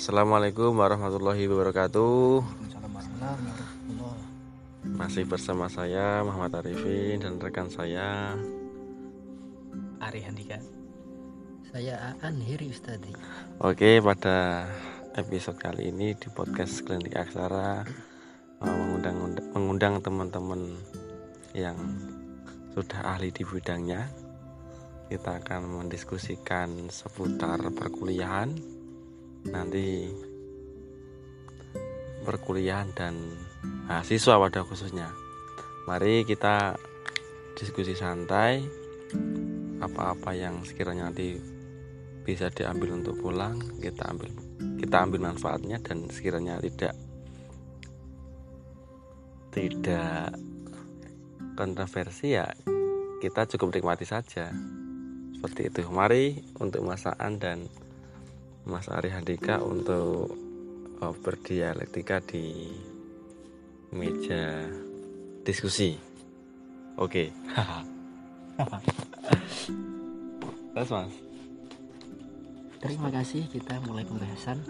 Assalamualaikum warahmatullahi wabarakatuh. Masih bersama saya Muhammad Arifin dan rekan saya. Ari Handika. Saya Aan Hiri Ustadi Oke pada episode kali ini di podcast Klinik Aksara mengundang mengundang teman-teman yang sudah ahli di bidangnya. Kita akan mendiskusikan seputar perkuliahan nanti perkuliahan dan mahasiswa pada khususnya. Mari kita diskusi santai. Apa-apa yang sekiranya nanti bisa diambil untuk pulang kita ambil kita ambil manfaatnya dan sekiranya tidak tidak kontroversi ya kita cukup nikmati saja. Seperti itu. Mari untuk Mas Aan dan Mas Ari Handika untuk oh, berdialektika di meja diskusi. Oke. Terus mas? Terima kasih kita mulai pembahasan.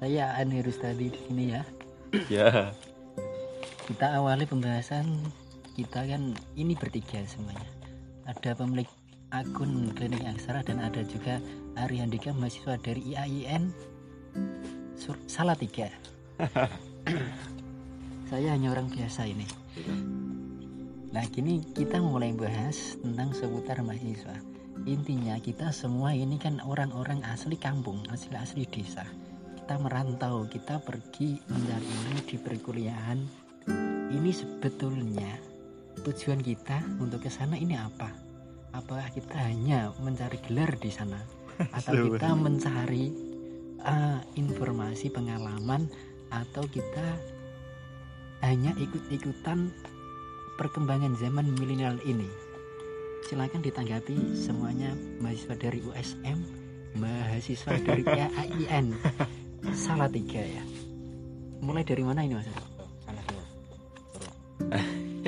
Saya Aan Hiri Ustadi di sini ya. Ya. Kita awali pembahasan kita kan ini bertiga semuanya. Ada pemilik akun klinik aksara dan ada juga Ari Handika mahasiswa dari IAIN Sur- Salatiga. Saya hanya orang biasa ini. Nah kini kita mulai bahas tentang seputar mahasiswa. Intinya kita semua ini kan orang-orang asli kampung, asli-asli desa. Kita merantau, kita pergi mencari ilmu di perkuliahan. Ini sebetulnya tujuan kita untuk ke sana ini apa? Apakah kita hanya mencari gelar di sana? Atau kita mencari uh, informasi pengalaman Atau kita hanya ikut-ikutan perkembangan zaman milenial ini. Silakan ditanggapi semuanya mahasiswa dari USM mahasiswa dari AIN salah tiga ya. Mulai dari mana ini mas? Salah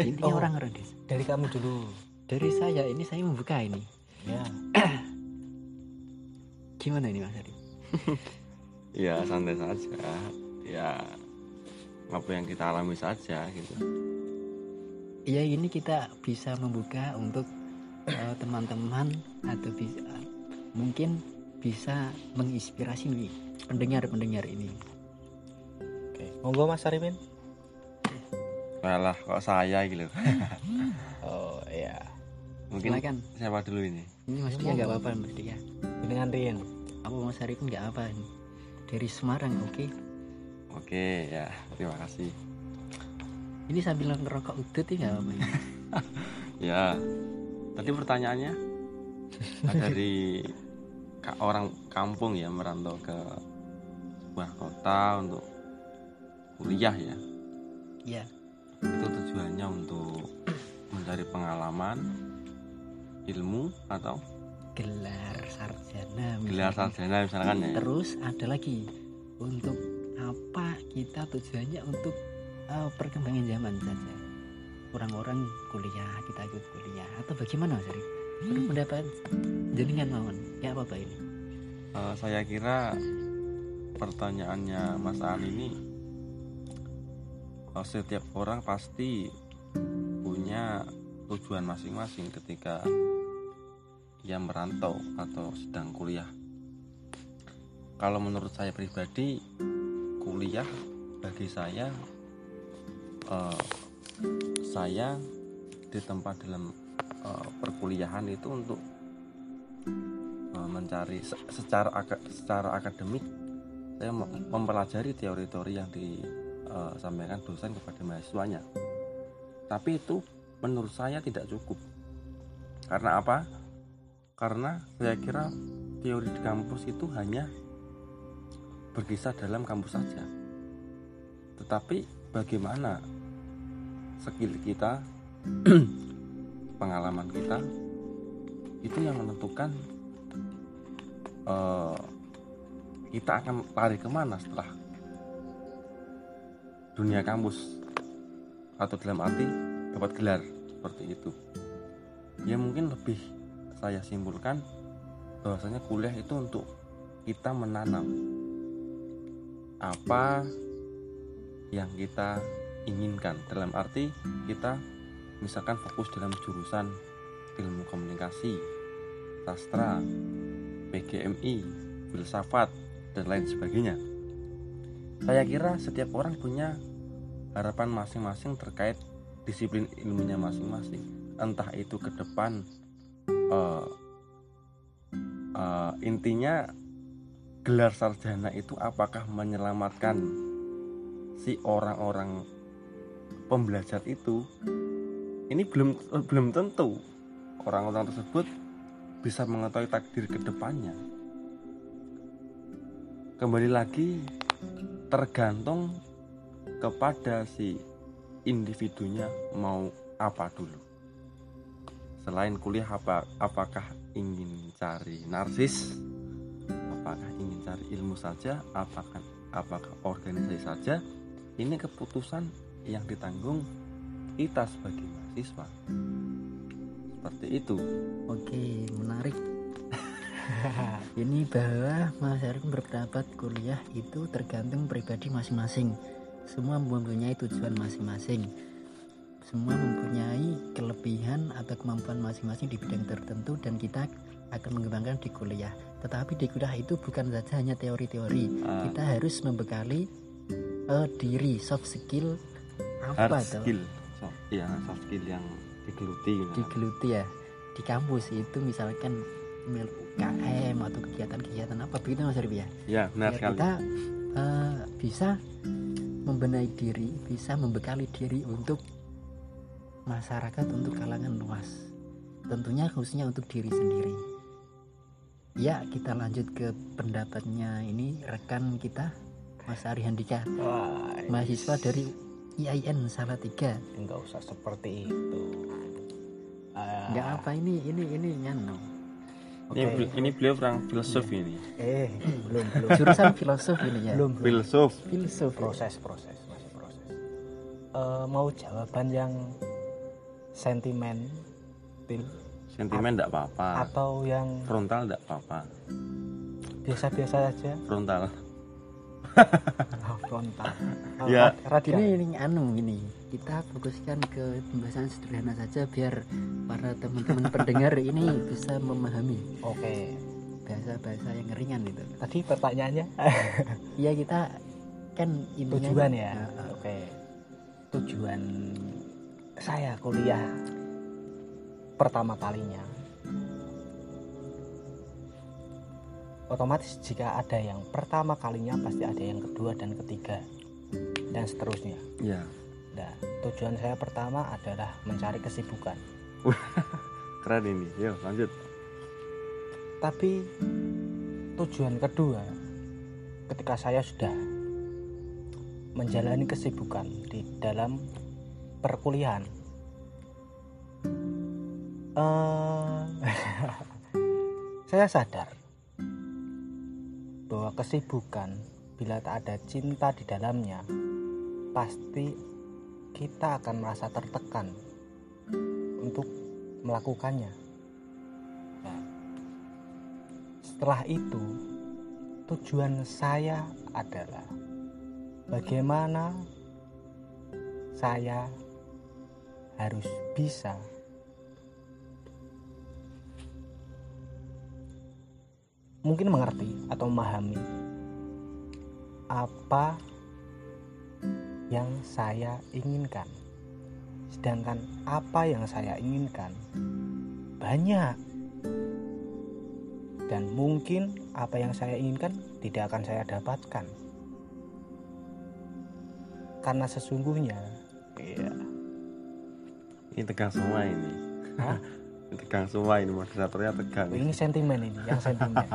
intinya Oh. orang-orang Dari kamu dulu. dari saya ini saya membuka ini. Ya. gimana ini mas Adi ya santai saja. Ya apa yang kita alami saja gitu. Ya ini kita bisa membuka untuk eh, teman-teman atau bisa mungkin bisa menginspirasi nih pendengar-pendengar ini. Oke. Monggo Mas Arifin. Walah kok saya gitu Oh iya. mungkin silakan. siapa dulu ini? Ini mas dia nggak apa-apa mas dia Dengan Rin. Apa mas Arifin nggak apa ini. Dari Semarang oke? Oke ya terima kasih. Ini sambil ngerokok udut ya nggak apa-apa ya tadi pertanyaannya dari ka- orang kampung ya merantau ke sebuah kota untuk kuliah ya? Ya itu tujuannya untuk mencari pengalaman ilmu atau gelar sarjana gelar sarjana misalkan ya. Terus ada lagi untuk apa kita tujuannya untuk eh, perkembangan zaman saja? Orang-orang kuliah kita ikut kuliah atau bagaimana mas Arif menurut pendapat jaringan mawon ya apa apa ini? Eh, saya kira pertanyaannya Mas An ini eh, setiap orang pasti punya tujuan masing-masing ketika ia merantau atau sedang kuliah. Kalau menurut saya pribadi, kuliah bagi saya, eh, saya di tempat dalam eh, perkuliahan itu untuk eh, mencari se- secara secara akademik saya mem- mempelajari teori-teori yang disampaikan dosen kepada mahasiswanya. Tapi itu menurut saya tidak cukup. Karena apa karena saya kira teori di kampus itu hanya berkisar dalam kampus saja. Tetapi bagaimana skill kita pengalaman kita itu yang menentukan eh, kita akan lari ke mana setelah dunia kampus atau dalam arti dapat gelar seperti itu. Ya mungkin lebih saya simpulkan bahwasanya kuliah itu untuk kita menanam apa yang kita inginkan. Dalam arti kita misalkan fokus dalam jurusan ilmu komunikasi sastra PGMI filsafat dan lain sebagainya. Saya kira setiap orang punya harapan masing-masing terkait disiplin ilmunya masing-masing. Entah itu ke depan eh, eh, intinya gelar sarjana itu apakah menyelamatkan si orang-orang pembelajar itu? Ini belum belum tentu orang-orang tersebut bisa mengetahui takdir ke depannya kembali lagi tergantung kepada si individunya mau apa dulu selain kuliah apa apakah ingin cari narsis? Apakah ingin cari ilmu saja? Apakah apakah organisasi saja? Ini keputusan yang ditanggung kita sebagai mahasiswa. Seperti itu. Oke menarik. Ini bahwa masyarakat berpendapat kuliah itu tergantung pribadi masing-masing. Semua mempunyai tujuan masing-masing semua mempunyai kelebihan atau kemampuan masing-masing di bidang tertentu dan kita akan mengembangkan di kuliah. Tetapi di kuliah itu bukan saja hanya teori-teori. Ah. kita harus membekali eh, diri soft skill apa hard tuh skill. So, ya soft skill yang digeluti gitu. digeluti ya. Di kampus itu misalkan mel UKM atau kegiatan-kegiatan apa begitu mas Arif ya? Ya benar biar sekali. kita eh, bisa membenahi diri bisa membekali diri untuk masyarakat untuk kalangan luas. Tentunya khususnya untuk diri sendiri. Ya kita lanjut ke pendapatnya ini rekan kita Mas Ari Handika. Wah, mahasiswa dari IAIN Salatiga. Enggak usah seperti itu. Nggak apa ini ini ini nyano ini, Oke. bel- ini beliau orang filsuf ini. Eh, belum belum. Jurusan filosof ini ya. Belum belum. filsuf filsuf proses proses masih proses. Eh, mau jawaban yang sentimental sentimen tidak apa-apa atau yang frontal tidak apa-apa biasa-biasa saja? frontal Oh, frontal. Oh, Ya. radikal. ini ini anu ini kita fokuskan ke pembahasan sederhana saja biar para teman-teman pendengar ini bisa memahami Oke. bahasa-bahasa yang ringan itu Tadi pertanyaannya iya kita kan intinya tujuan ya. Nah, Oke. Tujuan saya kuliah pertama kalinya. Otomatis jika ada yang pertama kalinya pasti ada yang kedua dan ketiga dan seterusnya. ya Nah, tujuan saya pertama adalah mencari kesibukan. keren ini yuk lanjut Tapi tujuan kedua ketika saya sudah menjalani kesibukan di dalam perkuliahan. Eh, saya sadar bahwa kesibukan bila tak ada cinta di dalamnya pasti kita akan merasa tertekan untuk melakukannya. Nah, setelah itu tujuan saya adalah bagaimana saya harus bisa. Mungkin mengerti atau memahami apa yang saya inginkan. Sedangkan apa yang saya inginkan banyak. Dan mungkin apa yang saya inginkan tidak akan saya dapatkan. Karena sesungguhnya iya ini tegang semua ini. Hah? Tegang semua ini moderatornya tegang ini sentimen ini yang sentimen.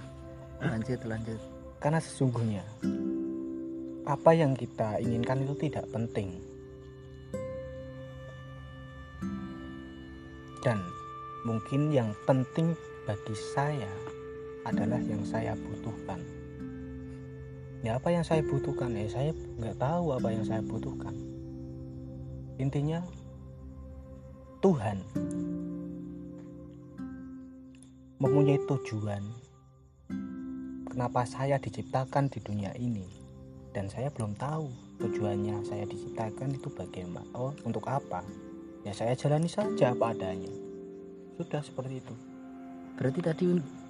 Lanjut lanjut. Karena sesungguhnya apa yang kita inginkan itu tidak penting. Dan mungkin yang penting bagi saya adalah yang saya butuhkan. Ya apa yang saya butuhkan? Ya saya nggak tahu apa yang saya butuhkan. Intinya Tuhan. Mempunyai tujuan. Kenapa saya diciptakan di dunia ini? Dan saya belum tahu tujuannya saya diciptakan itu bagaimana. Oh untuk apa? Ya saya jalani saja apa adanya. Sudah seperti itu. Berarti tadi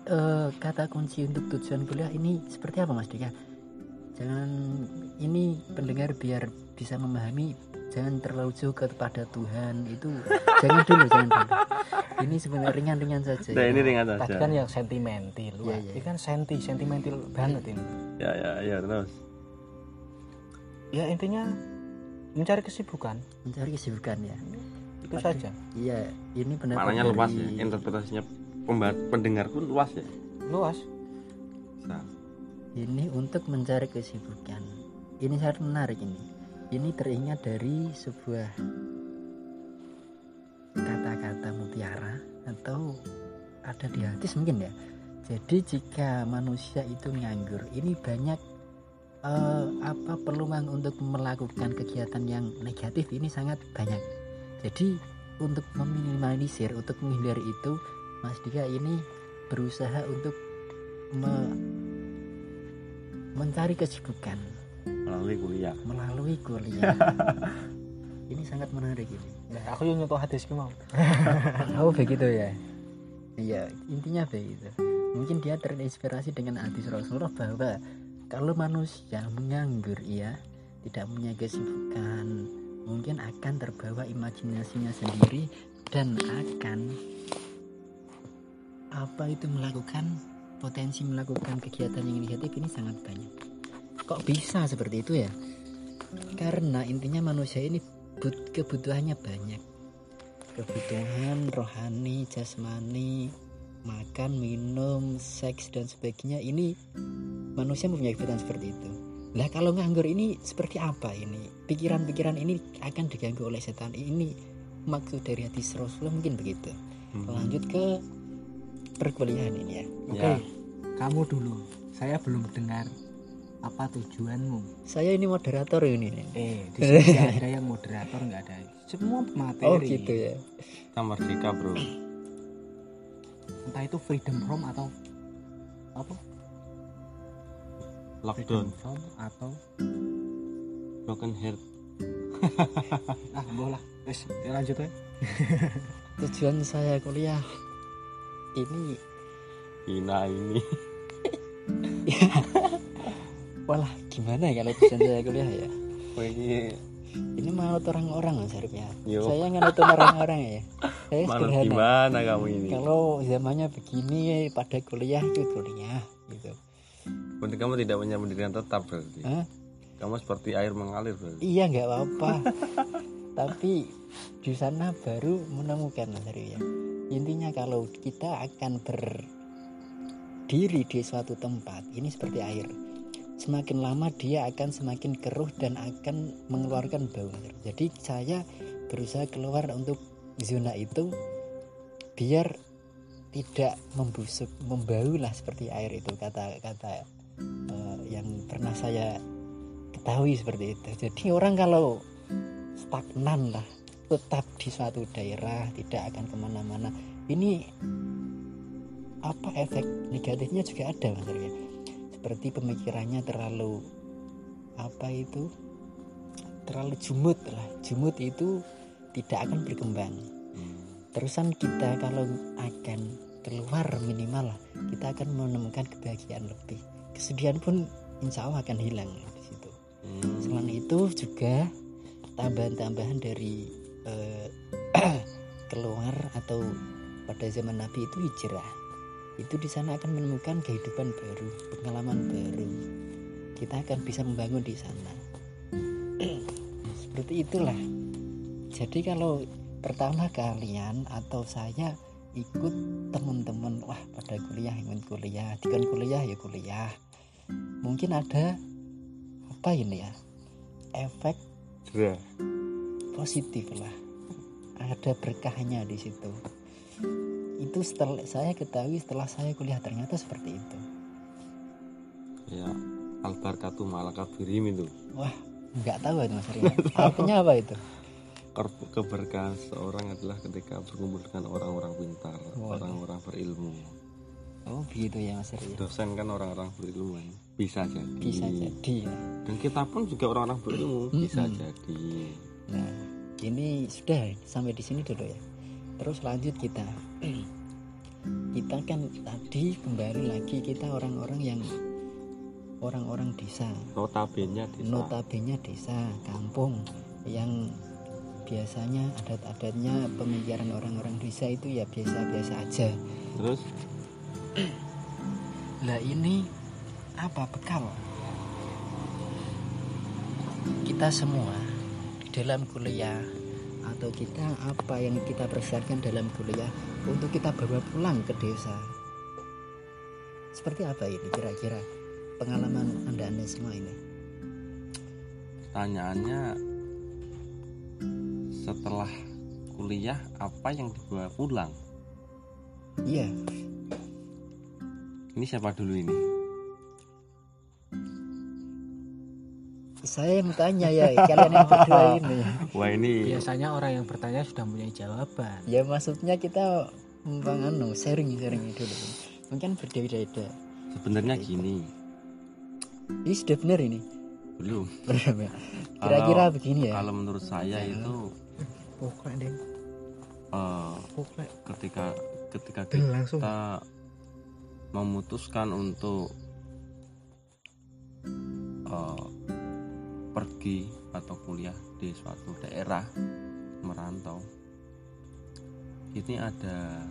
eh, kata kunci untuk tujuan kuliah ini seperti apa Mas Dika? Jangan ini pendengar biar bisa memahami jangan terlalu jauh kepada Tuhan itu jangan dulu jangan dulu ini sebenarnya ringan-ringan saja Nah, ya. ini ringan tadi saja. kan yang sentimental Iya, wah iya. ini kan senti sentimental banget ini Ya ya ya terus. ya intinya mencari kesibukan mencari kesibukan ya itu saja iya ini pendapat Maknanya dari- luas ya. Interpretasinya pendengar pun luas ya. luas Nah, ini untuk mencari kesibukan ini sangat menarik ini ini teringat dari sebuah kata-kata mutiara atau ada di hadis mungkin ya. Jadi jika manusia itu nganggur ini banyak eh, apa peluang untuk melakukan kegiatan yang negatif ini sangat banyak. Jadi untuk meminimalisir untuk menghindari itu Mas Dika ini berusaha untuk me- mencari kesibukan melalui kuliah. melalui kuliah. Ini sangat menarik ini. Nah, aku yang nyentuh hadis mau. Oh begitu ya? Iya intinya begitu. Mungkin dia terinspirasi dengan hadis Rasulullah bahwa kalau manusia menganggur ya tidak punya kesibukan mungkin akan terbawa imajinasinya sendiri dan akan apa itu melakukan potensi melakukan kegiatan yang negatif ini sangat banyak kok bisa seperti itu ya? Karena intinya manusia ini but- kebutuhannya banyak. Kebutuhan rohani jasmani makan minum seks dan sebagainya. Ini manusia mempunyai kebutuhan seperti itu. Lah kalau nganggur ini seperti apa ini? Pikiran-pikiran ini akan diganggu oleh setan. Ini maksud dari hadis Rasulullah mungkin begitu. Hmm. lanjut ke perkuliahan ini ya. Oke Ya. kamu dulu. Saya belum dengar apa tujuanmu? Saya ini moderator ini. Eh di sini nggak ada yang moderator nggak ada. Semua materi. Oh gitu ya. Kita merdeka bro. entah itu freedom from atau apa? Lockdown. freedom from atau Broken heart. ah bola wes ya lanjut ya. Tujuan saya kuliah ini. Hina ini. walah gimana ya kalau tujuan saya kuliah ya Oh, ini ini orang-orang mas Arif ya Yo. saya nganut orang-orang ya saya malu sederhana gimana kamu ini? kalau zamannya begini pada kuliah itu kuliah gitu Berarti kamu tidak punya pendidikan tetap berarti. Hah? Kamu seperti air mengalir berarti. iya nggak apa-apa tapi di sana baru menemukan mas Arif ya intinya kalau kita akan berdiri di suatu tempat ini seperti air semakin lama dia akan semakin keruh dan akan mengeluarkan bau. Jadi saya berusaha keluar untuk zona itu biar tidak membusuk membau lah seperti air itu kata-kata eh, yang pernah saya ketahui seperti itu. Jadi orang kalau stagnan lah tetap di suatu daerah tidak akan ke mana-mana. Ini apa efek negatifnya juga ada mas. Seperti pemikirannya terlalu apa itu? Terlalu jumut lah. Jumut itu tidak akan berkembang. Terusan kita kalau akan keluar minimal lah kita akan menemukan kebahagiaan lebih. Kesedihan pun insya Allah akan hilang di situ. Selain itu juga tambahan-tambahan dari eh, keluar atau pada zaman Nabi itu hijrah itu di sana akan menemukan kehidupan baru pengalaman baru. Kita akan bisa membangun di sana. Seperti itulah. Jadi kalau pertama kalian atau saya ikut teman-teman wah pada kuliah ingin kuliah. Dikon kuliah ya kuliah. Mungkin ada apa ini ya? Efek positif lah. Ada berkahnya di situ itu setelah saya ketahui setelah saya kuliah ternyata seperti itu Ya, albarkatu malakabirim itu. wah nggak tahu itu mas Rian artinya apa itu Keberkahan seorang adalah ketika berkumpul dengan orang-orang pintar, orang-orang berilmu. oh begitu ya mas Rian Dosen kan orang-orang berilmu kan. bisa jadi bisa jadi ya. dan kita pun juga orang-orang berilmu bisa Mm-mm. jadi Nah, ini sudah sampai di sini dulu ya. Terus lanjut kita. Kita kan tadi kembali lagi kita orang-orang yang orang-orang desa, notabene desa notabene desa, kampung yang biasanya adat-adatnya pemikiran orang-orang desa itu ya biasa-biasa aja. terus Lah ini apa bekal? Kita semua dalam kuliah atau kita apa yang kita persiapkan dalam kuliah untuk kita bawa pulang ke desa. Seperti apa ini kira-kira pengalaman anda anda semua ini? pertanyaannya setelah kuliah apa yang dibawa pulang Iya, ini siapa dulu ini saya yang tanya ya kalian yang berdua ini. wah ini biasanya orang yang bertanya sudah mempunyai jawaban Ya maksudnya kita bang anu sharing sharing dulu. Mungkin berbeda-beda. sebenarnya gini Ini sudah benar ini. belum Belum ya? Kira-kira begini ya. kalau menurut saya itu pokoknya deh eh, pokoknya ketika ketika Del, langsung kita memutuskan untuk eh, pergi atau kuliah di suatu daerah merantau ini ada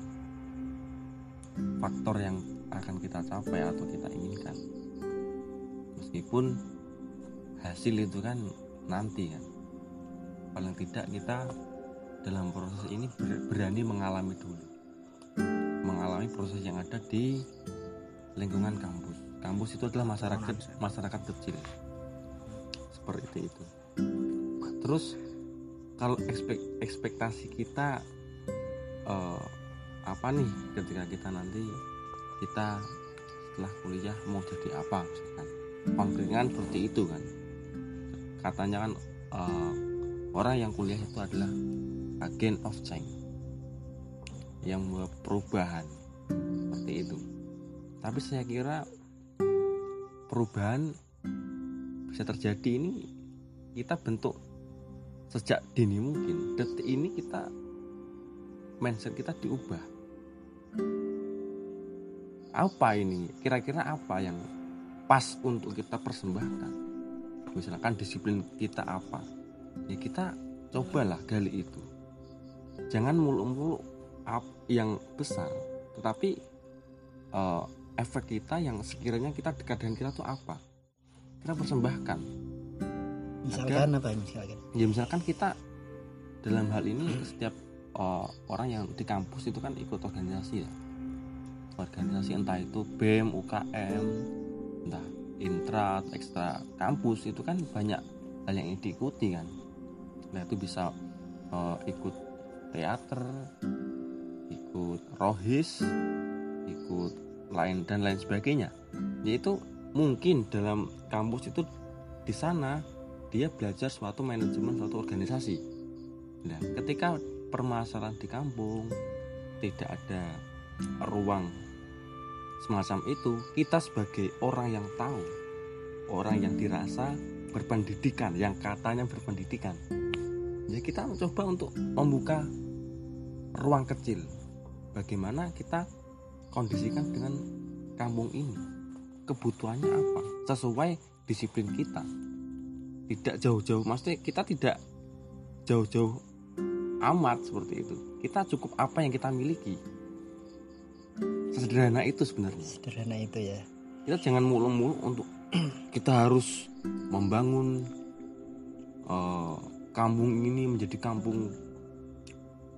faktor yang akan kita capai atau kita inginkan meskipun hasil itu kan nanti kan paling tidak kita dalam proses ini ber- berani mengalami dulu mengalami proses yang ada di lingkungan kampus. Kampus itu adalah masyarakat masyarakat kecil. Seperti itu. Terus kalau ekspek, ekspektasi kita eh, apa nih ketika kita nanti kita setelah kuliah mau jadi apa misalkan. Kan seperti itu kan. Katanya kan eh, orang yang kuliah itu adalah agent of change yang membawa perubahan seperti itu tapi saya kira perubahan bisa terjadi ini kita bentuk sejak dini mungkin. Detik ini kita mindset kita diubah. Apa ini? Kira-kira apa yang pas untuk kita persembahkan? Misalkan disiplin kita apa? Ya kita cobalah gali itu. Jangan muluk-muluk yang besar tetapi eh, efek kita yang sekiranya kita dekat dengan kita tuh apa kita persembahkan. Misalkan apa misalkan? ya misalkan kita dalam hal ini setiap eh, orang yang di kampus itu kan ikut organisasi ya. Organisasi entah itu BEM, UKM entah intra, ekstra kampus itu kan banyak hal yang diikuti kan. Nah itu bisa eh, ikut teater ikut rohis ikut lain dan lain sebagainya. Yaitu mungkin dalam kampus itu di sana dia belajar suatu manajemen suatu organisasi. Nah ketika permasalahan di kampung tidak ada ruang semacam itu kita sebagai orang yang tahu orang yang dirasa berpendidikan yang katanya berpendidikan. Ya kita mencoba untuk membuka ruang kecil bagaimana kita kondisikan dengan kampung ini kebutuhannya apa? Sesuai disiplin kita. Tidak jauh-jauh maksudnya kita tidak jauh-jauh amat seperti itu. Kita cukup apa yang kita miliki. Sesederhana itu sebenarnya. Sederhana itu ya. kita jangan mulu-mulu untuk kita harus membangun eh, kampung ini menjadi kampung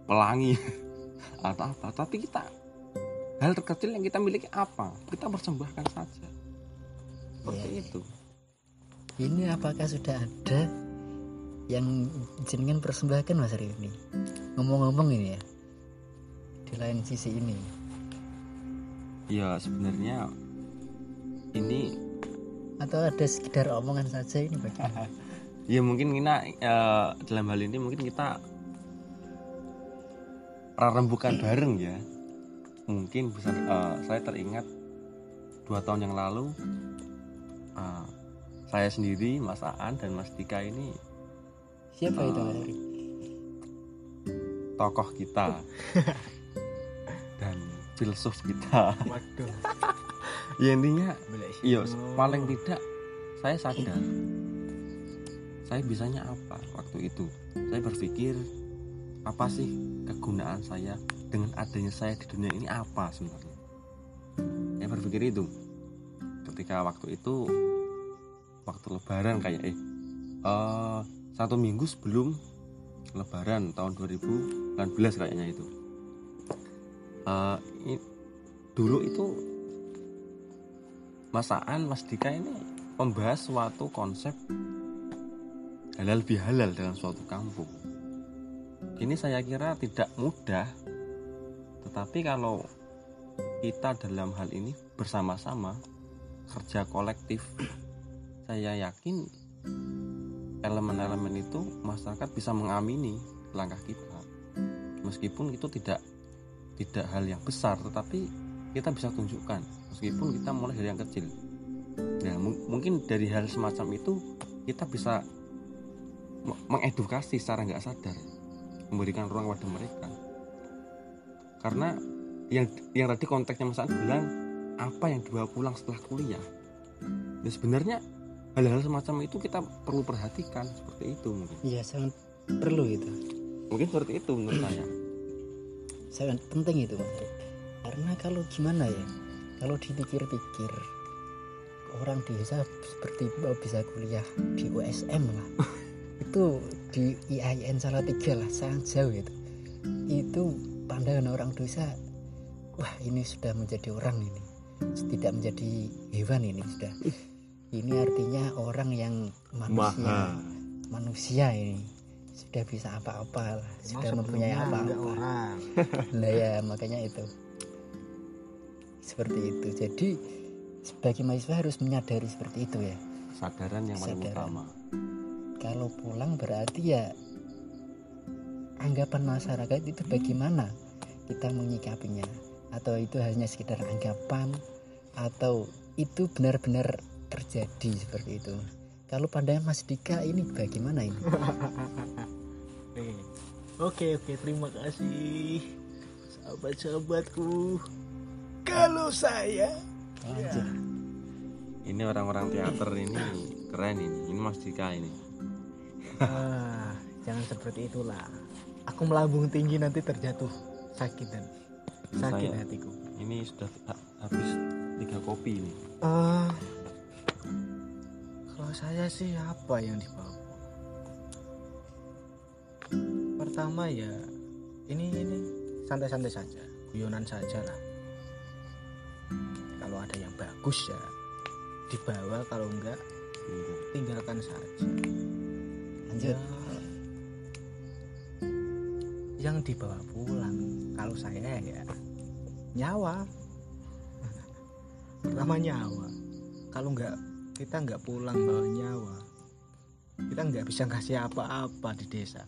pelangi atau apa. Tapi kita hal terkecil yang kita miliki apa? Kita persembahkan saja seperti Iya. itu Ini apakah sudah ada yang jenengan persembahkan Mas Rifni? Ngomong-ngomong ini ya. Di lain sisi ini. ya sebenarnya ini Atau ada sekedar omongan saja ini bagaimana? ya mungkin kita eh, dalam hal ini mungkin kita rembukan bareng ya mungkin bisa eh, saya teringat dua tahun yang lalu saya sendiri Mas Aan dan Mas Dika ini siapa itu Ah. Mas Ari? tokoh kita. Dan filsuf kita. Waduh. Ya intinya iya paling tidak saya sadar. Saya bisanya apa waktu itu? Saya berpikir apa sih kegunaan saya dengan adanya saya di dunia ini apa sebenarnya? Saya berpikir itu. Ketika waktu itu waktu lebaran kayak eh eh, satu minggu sebelum lebaran tahun 2019 kayaknya itu Eh, i- dulu itu Mas Aan, Mas Dika ini membahas suatu konsep halal bihalal dalam suatu kampung. Ini saya kira tidak mudah, tetapi kalau kita dalam hal ini bersama-sama kerja kolektif, saya yakin elemen-elemen itu masyarakat bisa mengamini langkah kita. Meskipun itu tidak tidak hal yang besar, tetapi kita bisa tunjukkan meskipun kita mulai dari yang kecil. Mu- mungkin dari hal semacam itu kita bisa me- mengedukasi secara nggak sadar, memberikan ruang pada mereka. Karena yang yang tadi konteksnya Mas An bilang apa yang dibawa pulang setelah kuliah. Ya sebenarnya hal-hal semacam itu kita perlu perhatikan seperti itu mungkin. iya sangat perlu itu. Mungkin seperti itu menurut saya. sangat penting itu Mas. Karena kalau gimana ya kalau dipikir-pikir orang desa seperti mau bisa kuliah di USM lah. Itu di IAIN salah tiga lah sangat jauh itu. Itu pandangan orang desa wah ini sudah menjadi orang ini. Tidak menjadi hewan ini sudah ini artinya orang yang manusia. Manusia ini. Sudah bisa apa-apa lah. Sudah mempunyai apa-apa. orang. Nah ya makanya itu. Seperti itu. Jadi sebagai mahasiswa harus menyadari seperti itu ya. Kesadaran yang paling Kesadaran. utama. Kalau pulang berarti ya anggapan masyarakat itu bagaimana kita menyikapinya? Atau itu hanya sekedar anggapan? Atau itu benar-benar terjadi seperti itu. Kalau pandangan Mas Dika ini bagaimana ini? Nih. Oke oke terima kasih sahabat-sahabatku. Kalau saya Lanjut. Ini orang-orang teater ini keren ini. Ini Mas Dika ini. ah, jangan seperti itulah. Aku melambung tinggi nanti terjatuh sakit dan sakit Saya- hatiku. Ini sudah ha- habis tiga kopi ini. Ah, kalau saya sih apa yang dibawa? Pertama ya ini ini santai-santai saja, guyonan saja lah. Kalau ada yang bagus ya dibawa, kalau enggak tinggalkan saja. Lanjut. Ya, yang dibawa pulang kalau saya ya nyawa pertama nyawa kalau nggak kita nggak pulang bawa nyawa. Kita nggak bisa kasih apa-apa di desa.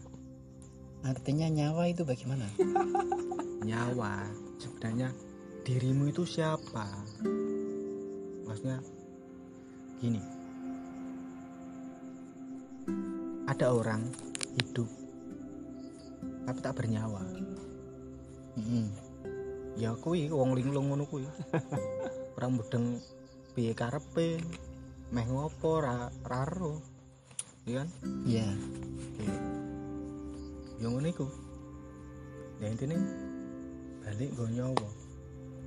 Artinya nyawa itu bagaimana? nyawa. Sebenarnya dirimu itu siapa? Maksudnya gini. Ada orang hidup tapi tak bernyawa. Mm-mm. ya kuwi wong linglung ngono kuwi. Ora mudeng piye karepe meh ngopo ra raro iya kan? Iya. Oke. ya ngono iku. Ya intine balik nggo nyawa.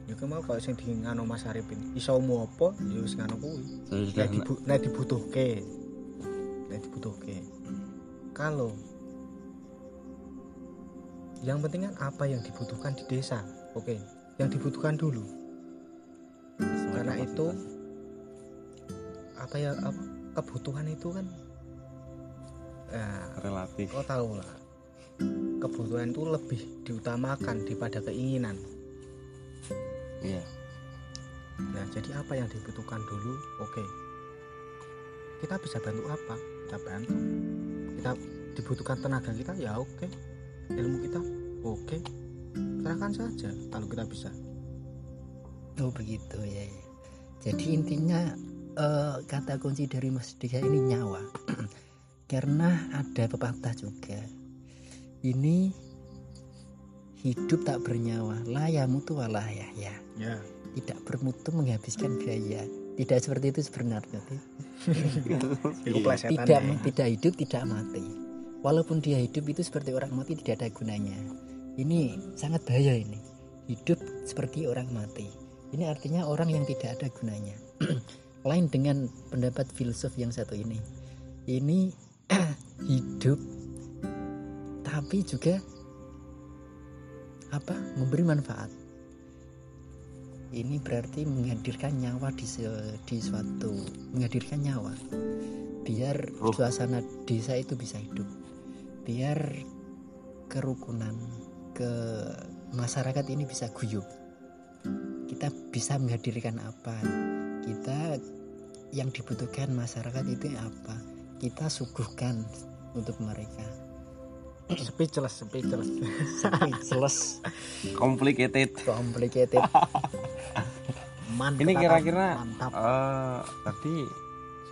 Ya kemau kalau sing di ngano Mas Arifin. Iso mu apa? Ya wis ngono kuwi. Nek dibu nek dibutuhke. Nek dibutuhke. Kalau yang penting kan apa yang dibutuhkan di desa. Oke. Yang dibutuhkan dulu. Karena itu apa ya apa, kebutuhan itu kan nah, relatif. kau tahu lah. Kebutuhan itu lebih diutamakan daripada keinginan. Iya. nah jadi apa yang dibutuhkan dulu? Oke. Kita bisa bantu apa? Kita bantu. Kita dibutuhkan tenaga kita? Ya oke. Ilmu kita? Oke. Serahkan saja kalau kita bisa. Oh begitu ya. ya. Jadi intinya eh, kata kunci dari merdeka ini nyawa. Karena ada pepatah juga. Ini hidup tak bernyawa layamu tuh walah ya ya. Tidak bermutu menghabiskan biaya. Tidak seperti itu sebenarnya. Plesetan tidak ya. tidak hidup tidak mati. Walaupun dia hidup itu seperti orang mati tidak ada gunanya. Ini sangat bahaya ini. Hidup seperti orang mati. Ini artinya orang yang tidak ada gunanya lain dengan pendapat filsuf yang satu ini. Ini hidup tapi juga apa? Memberi manfaat. Ini berarti menghadirkan nyawa di di suatu menghadirkan nyawa. Biar Ruh. suasana desa itu bisa hidup. Biar kerukunan ke masyarakat ini bisa guyup. Kita bisa menghadirkan apa? Kita yang dibutuhkan masyarakat itu apa? Kita suguhkan untuk mereka. Speechless speechless. Speechless. Complicated. Complicated. Mantap Ini kira-kira mantap. eh tadi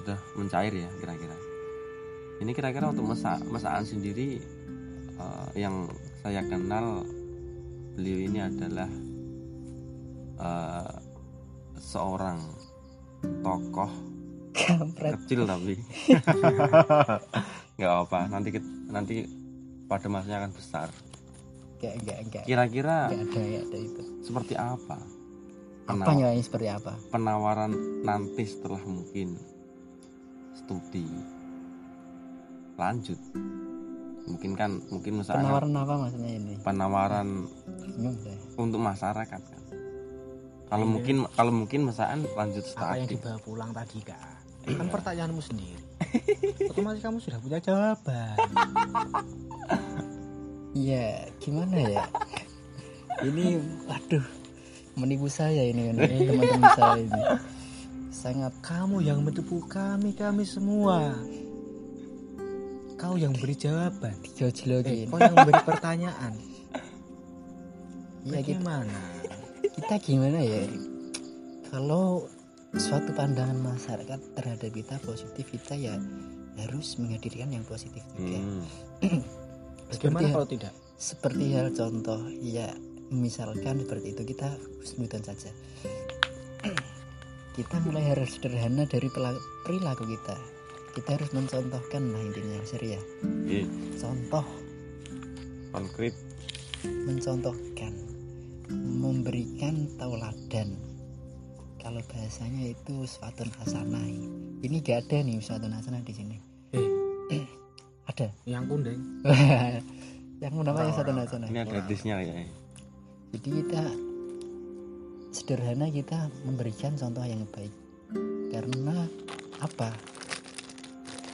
sudah mencair ya kira-kira. Ini kira-kira untuk masak masakan sendiri eh, yang saya kenal beliau ini adalah eh, seorang tokoh. Kampret. Kecil tapi. Nggak apa nanti nanti pada masanya akan besar. enggak enggak enggak Kira-kira enggak ada ya ada itu. seperti apa? Apanya ini seperti apa? penawaran nanti setelah mungkin studi lanjut. Mungkin kan mungkin misalnya penawaran apa maksudnya ini? Penawaran bingung untuk masyarakat kan kalau Iya. mungkin kalau mungkin misalnya lanjut apa yang dibawa pulang tadi kak? Kan pertanyaanmu sendiri. Otomatis kamu sudah punya jawaban. Iya, gimana ya? ini aduh menipu saya ini ini teman-teman saya ini. Sangat kamu yang menipu kami kami semua. Kau yang beri jawaban. Eh, jauh-jauhin. kau yang beri pertanyaan. Ya kita, bagaimana kita gimana ya? Kalau suatu pandangan masyarakat terhadap kita positif kita ya harus menghadirkan yang positif juga. Hmm. bagaimana Seperti, kalau tidak seperti hal contoh ya misalkan seperti itu kita husnudan saja. kita mulai harus sederhana dari perilaku kita. Kita harus mencontohkan lah intinya seri ya. Iya, Contoh konkret mencontohkan memberikan tauladan. Kalau bahasanya itu suatu hasanah. Ini gak ada nih suatu hasanah di sini. Eh. Ada? Yang kundeng. Yang namanya suatu hasanah? Ini ada hadisnya kayaknya jadi kita sederhana kita memberikan contoh yang baik. Karena apa?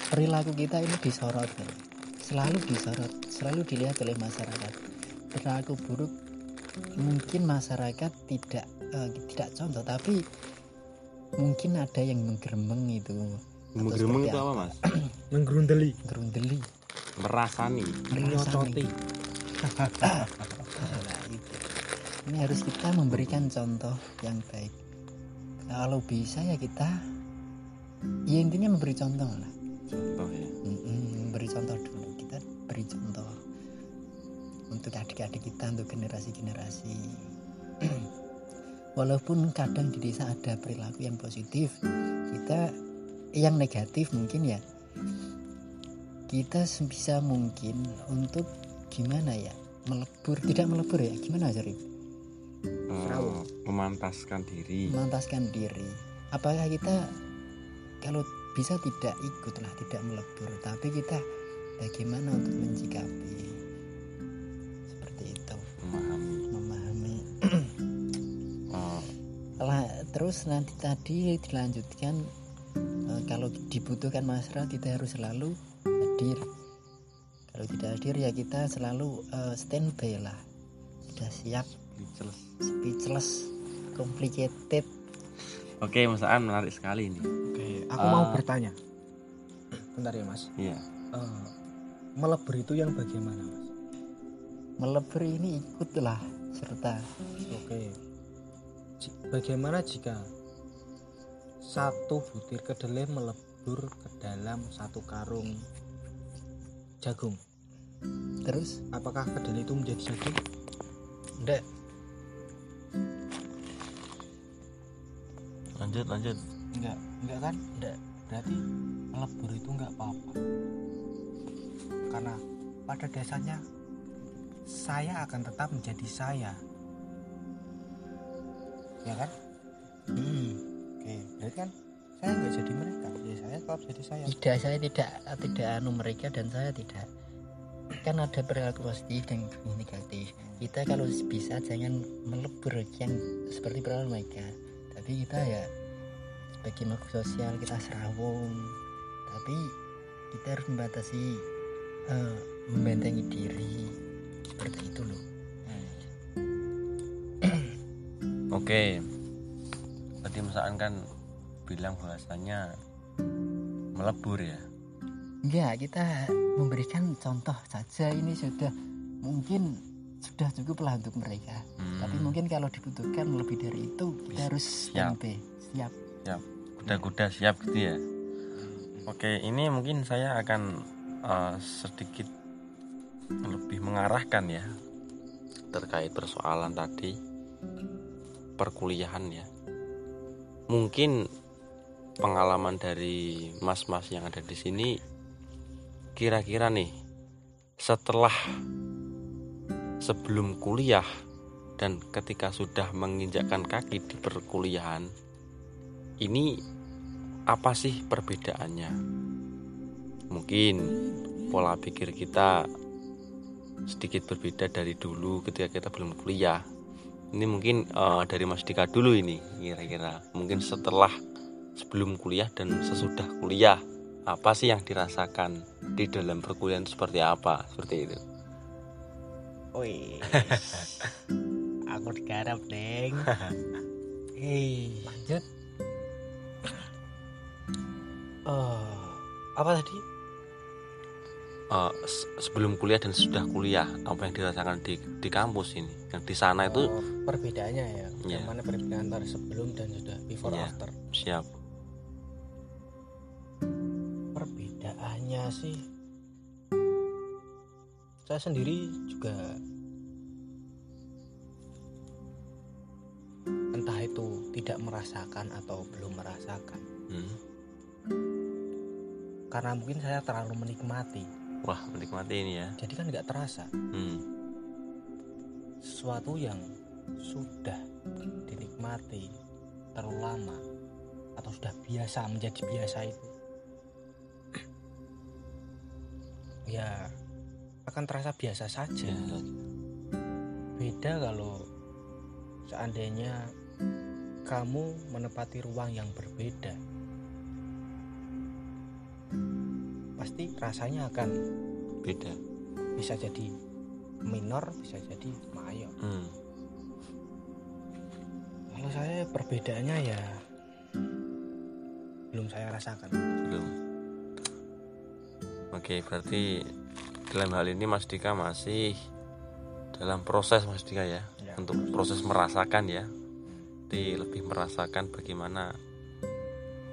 Perilaku kita ini disorot gitu. selalu disorot selalu dilihat oleh masyarakat. Perilaku buruk mungkin masyarakat tidak eh, tidak contoh tapi mungkin ada yang menggeremeng itu. Menggeremeng itu apa mas? Menggerundeli. Gerundeli merasani. Menyocoti. Nah, itu. Ini harus kita memberikan contoh yang baik. Kalau bisa ya kita, ya intinya memberi contoh lah. contoh ya. Mm-mm, memberi contoh dulu. Kita beri contoh untuk adik-adik kita, untuk generasi-generasi. Walaupun kadang di desa ada perilaku yang positif, kita yang negatif mungkin ya kita sebisa mungkin untuk gimana ya melebur tidak melebur ya gimana Zarif? Eh, memantaskan diri. Memantaskan diri. Apakah kita kalau bisa tidak ikutlah tidak melebur tapi kita bagaimana untuk mencikapi lah terus nanti tadi dilanjutkan eh, kalau dibutuhkan masyarakat kita harus selalu hadir. Kalau tidak hadir ya kita selalu eh, standby lah. Sudah siap. Speechless. speechless. Complicated. Oke mas Aan menarik sekali ini. Oke aku Ah. mau bertanya. Bentar ya mas. Iya. Eh, melebur itu yang bagaimana mas? Melebur ini ikutlah serta. Oke. Ji- bagaimana jika satu butir kedelai melebur ke dalam satu karung jagung? Terus? Apakah kedelai itu menjadi jagung? Enggak lanjut lanjut. Enggak enggak kan? Enggak berarti melebur itu enggak apa-apa. Karena pada dasarnya saya akan tetap menjadi saya ya kan? Hmm. oke. Berarti kan saya nggak jadi mereka. Ya saya tetap jadi saya. Tidak saya tidak tidak anu mereka dan saya tidak. Kan ada perilaku positif dan negatif. Kita kalau bisa jangan melebur yang seperti perilaku mereka. Tapi kita ya sebagai makhluk sosial kita serawung. Tapi kita harus membatasi eh, membentengi diri seperti itu loh oke. Tadi misalkan kan bilang bahasanya melebur ya? Enggak kita memberikan contoh saja. Ini sudah mungkin sudah cukup lah untuk mereka. Hmm, tapi mungkin kalau dibutuhkan lebih dari itu kita harus Siap. standby siap. Kuda-kuda siap gitu ya? Oke ini mungkin saya akan eh, sedikit lebih mengarahkan ya terkait persoalan tadi perkuliahan ya mungkin pengalaman dari mas-mas yang ada di sini kira-kira nih setelah sebelum kuliah dan ketika sudah menginjakkan kaki di perkuliahan ini apa sih perbedaannya? Mungkin pola pikir kita sedikit berbeda dari dulu ketika kita belum kuliah. Ini mungkin eh, dari Mas Dika dulu ini kira-kira. Mungkin setelah sebelum kuliah dan sesudah kuliah apa sih yang dirasakan di dalam perkuliahan seperti apa? Seperti itu. Wih, aku digarap neng. Hei, lanjut oh, apa tadi? Se- sebelum kuliah dan sesudah kuliah apa yang dirasakan di di kampus ini? Yang di sana itu Oh, perbedaannya ya. Iya. Yang mana perbedaan antara sebelum dan sudah before Iya. after? siap. Perbedaannya sih, saya sendiri juga entah itu tidak merasakan atau belum merasakan. Hmm. Karena mungkin saya terlalu menikmati, Wah menikmati ini ya. jadi kan nggak terasa. Hmm. sesuatu yang sudah dinikmati terlalu lama atau sudah biasa menjadi biasa itu ya akan terasa biasa saja Ya, beda kalau seandainya kamu menepati ruang yang berbeda pasti rasanya akan beda. bisa jadi minor bisa jadi mayor Hmm. Kalau saya perbedaannya ya belum saya rasakan. Belum. Oke berarti dalam hal ini Mas Dika masih dalam proses Mas Dika ya Ya. untuk proses merasakan ya. Di lebih merasakan bagaimana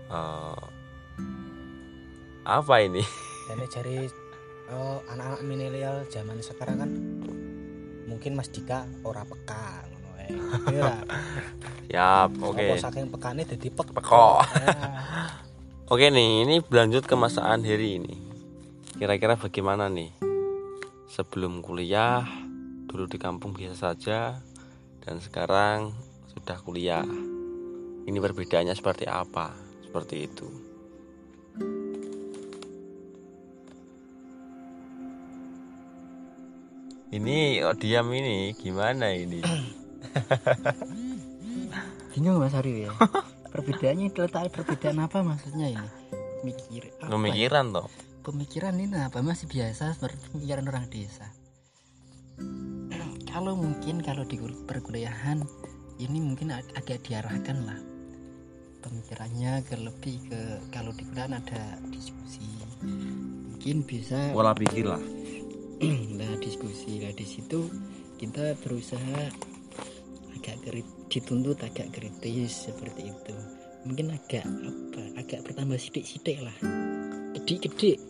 eh, apa ini? Dan cari eh, anak-anak milenial zaman sekarang kan mungkin Mas Dika ora peka ngono ae. Siap. Oke. Apa saking pekane dadi pek Pekok. Ya. Oke nih, ini berlanjut ke masa Heri ini. Kira-kira bagaimana nih? Sebelum kuliah, dulu di kampung biasa saja, dan sekarang sudah kuliah. Ini perbedaannya seperti apa? Seperti itu. Ini oh, diam ini gimana ini? bingung mas Aryo ya perbedaannya terletak perbedaan apa maksudnya ini mikir apa ya? Pemikiran toh. pemikiran ini apa masih biasa seperti pemikiran orang desa kalau mungkin kalau di kul- perkuliahan ini mungkin ag- agak diarahkan lah pemikirannya ke lebih ke kalau di kuliahan ada diskusi mungkin bisa Pola pikir lah. Nah diskusi lah di situ kita berusaha agak kri- dituntut agak kritis seperti itu. Mungkin agak apa agak bertambah sidik-sidik lah. Gede-gede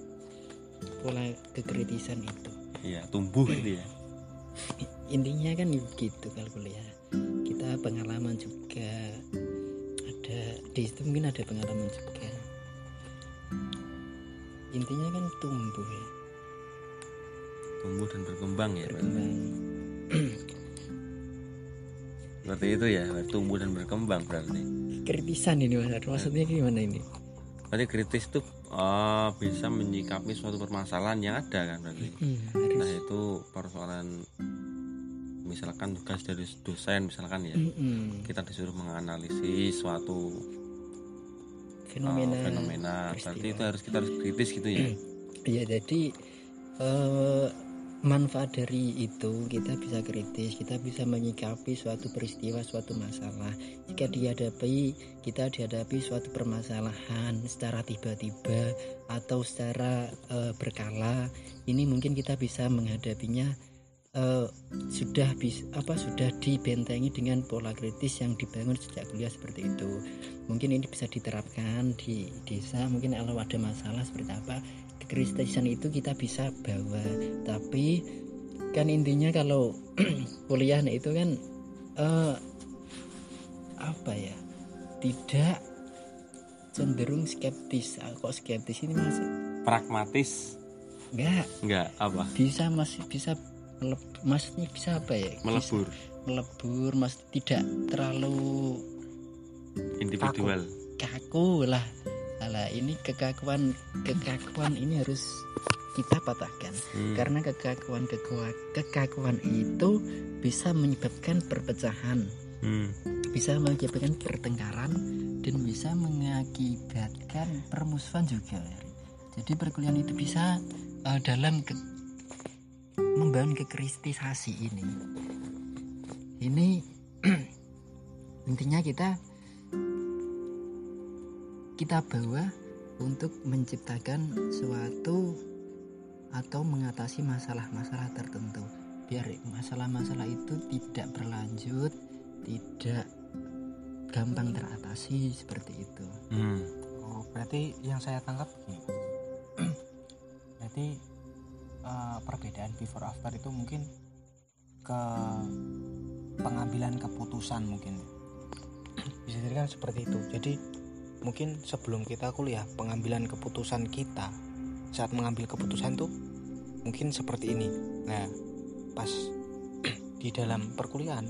pola kekritisan itu. Iya tumbuh gitu ya. Intinya kan gitu kalau kuliah kita pengalaman juga ada di situ mungkin ada pengalaman juga. Intinya kan tumbuh ya tumbuh dan berkembang ya berkembang. Seperti itu ya tumbuh dan berkembang berarti. Kritisan ini mas. Maksudnya gimana ini? Berarti kritis itu eh, bisa menyikapi suatu permasalahan yang ada kan berarti? Hmm, nah itu persoalan misalkan tugas dari dosen misalkan ya. Mm-mm. kita disuruh menganalisis suatu fenomena, eh, fenomena. Berarti itu harus kita harus kritis gitu ya? Iya jadi eh, manfaat dari itu kita bisa kritis, kita bisa menyikapi suatu peristiwa, suatu masalah. Jika dihadapi kita dihadapi suatu permasalahan secara tiba-tiba atau secara eh, berkala, ini mungkin kita bisa menghadapinya eh, sudah bis, apa sudah dibentengi dengan pola kritis yang dibangun sejak kuliah seperti itu. Mungkin ini bisa diterapkan di desa. Mungkin kalau ada masalah seperti apa kekritisan itu kita bisa bawa. Tapi kan intinya kalau kuliah itu kan eh, apa ya tidak cenderung skeptis. Ah, kok skeptis ini mas? Pragmatis? Enggak. Enggak apa? Bisa masih bisa meleb- maksudnya bisa apa ya? Bisa melebur. Melebur mas. Tidak terlalu individual. kaku lah Alah, ini kekakuan kekakuan ini harus kita patahkan Hmm. karena kekakuan kekua- kekakuan itu bisa menyebabkan perpecahan Hmm. bisa menyebabkan pertengkaran dan bisa mengakibatkan permusuhan juga jadi perkuliahan itu bisa eh, dalam ke- membangun kekristisasi ini ini intinya kita kita bawa untuk menciptakan suatu atau mengatasi masalah-masalah tertentu biar masalah-masalah itu tidak berlanjut tidak gampang teratasi seperti itu Hmm. Oh, berarti yang saya tangkap begini. berarti eh, perbedaan before after itu mungkin ke pengambilan keputusan mungkin. Bisa jadi kan seperti itu. Jadi mungkin sebelum kita kuliah pengambilan keputusan kita saat mengambil keputusan tuh mungkin seperti ini. Nah, pas di dalam perkuliahan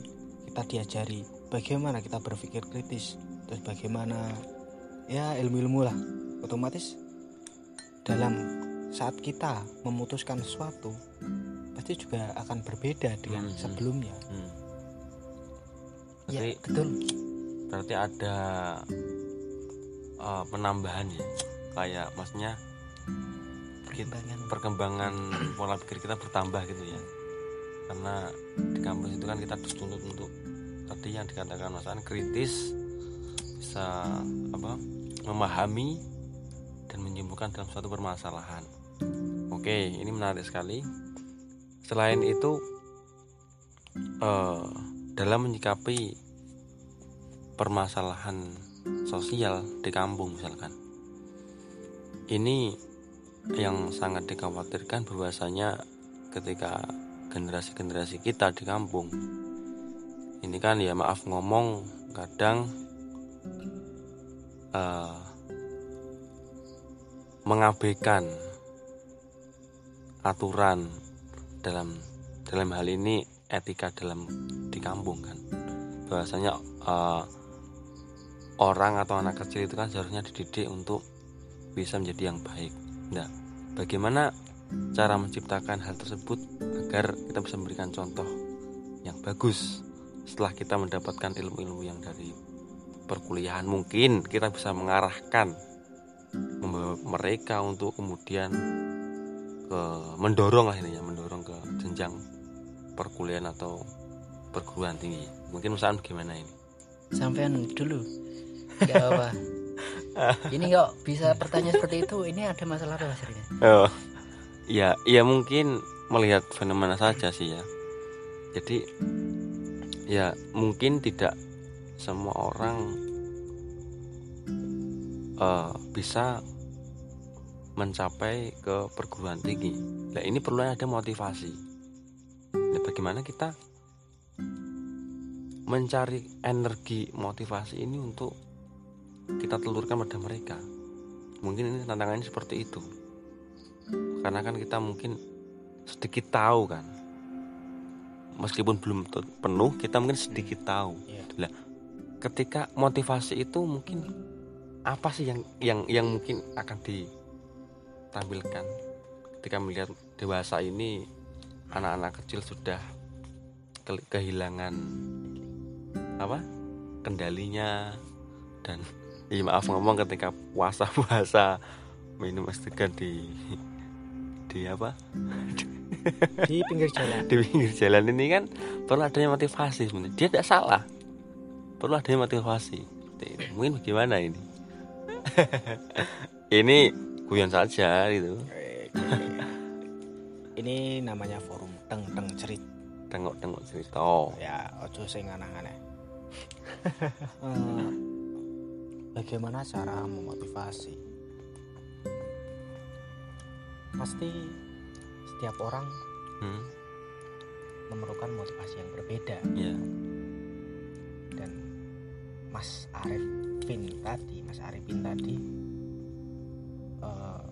kita diajari bagaimana kita berpikir kritis, terus bagaimana ya ilmu-ilmu lah otomatis dalam saat kita memutuskan sesuatu pasti juga akan berbeda dengan Mhm. sebelumnya Hmm. ya Berarti, betul berarti ada eh, penambahan ya. Kayak maksudnya perkembangan. perkembangan pola pikir kita bertambah gitu ya. Karena di kampus itu kan kita dituntut untuk tadi yang dikatakan Mas An kritis bisa apa memahami dan menyimpulkan dalam suatu permasalahan. Oke ini menarik sekali. Selain itu eh, dalam menyikapi permasalahan sosial di kampung misalkan. Ini yang sangat dikhawatirkan bahwasanya ketika generasi-generasi kita di kampung. Ini kan ya maaf ngomong kadang eh, mengabaikan aturan dalam dalam hal ini etika dalam di kampung kan. Bahwasanya eh, orang atau anak kecil itu kan seharusnya dididik untuk bisa menjadi yang baik. Nah, bagaimana cara menciptakan hal tersebut agar kita bisa memberikan contoh yang bagus setelah kita mendapatkan ilmu-ilmu yang dari perkuliahan? Mungkin kita bisa mengarahkan membawa mereka untuk kemudian ke mendorong lah ini ya mendorong ke jenjang perkuliahan atau perguruan tinggi. Mungkin misalnya bagaimana ini? Sampean dulu nggak apa ini kok bisa pertanyaan seperti itu ini ada masalah apa mas Rina? Oh, ya, ya mungkin melihat fenomena saja sih ya. Jadi, ya mungkin tidak semua orang eh, bisa mencapai ke perguruan tinggi. Nah ini perlu ada motivasi. Nah, bagaimana kita mencari energi motivasi ini untuk kita telurkan pada mereka. Mungkin ini tantangannya seperti itu. Karena kan kita mungkin sedikit tahu kan. Meskipun belum penuh, kita mungkin sedikit tahu. Iya. Lah, ketika motivasi itu mungkin apa sih yang yang yang mungkin akan ditampilkan ketika melihat dewasa ini anak-anak kecil sudah ke- kehilangan apa kendalinya dan ya maaf ngomong ketika puasa puasa minum es degan di di apa? Di pinggir jalan. Di pinggir jalan ini kan perlu adanya motivasi sebenarnya. Dia tidak salah. Perlu adanya motivasi. Mungkin bagaimana ini? Ini guyon saja gitu. Ini namanya forum teng teng cerit. Tengok-tengok cerita. Oh, ya ojo sing aneh-aneh. Eh, bagaimana cara memotivasi? Pasti setiap orang hmm, memerlukan motivasi yang berbeda. Ya dan Mas Arifin tadi Mas Arifin tadi eh,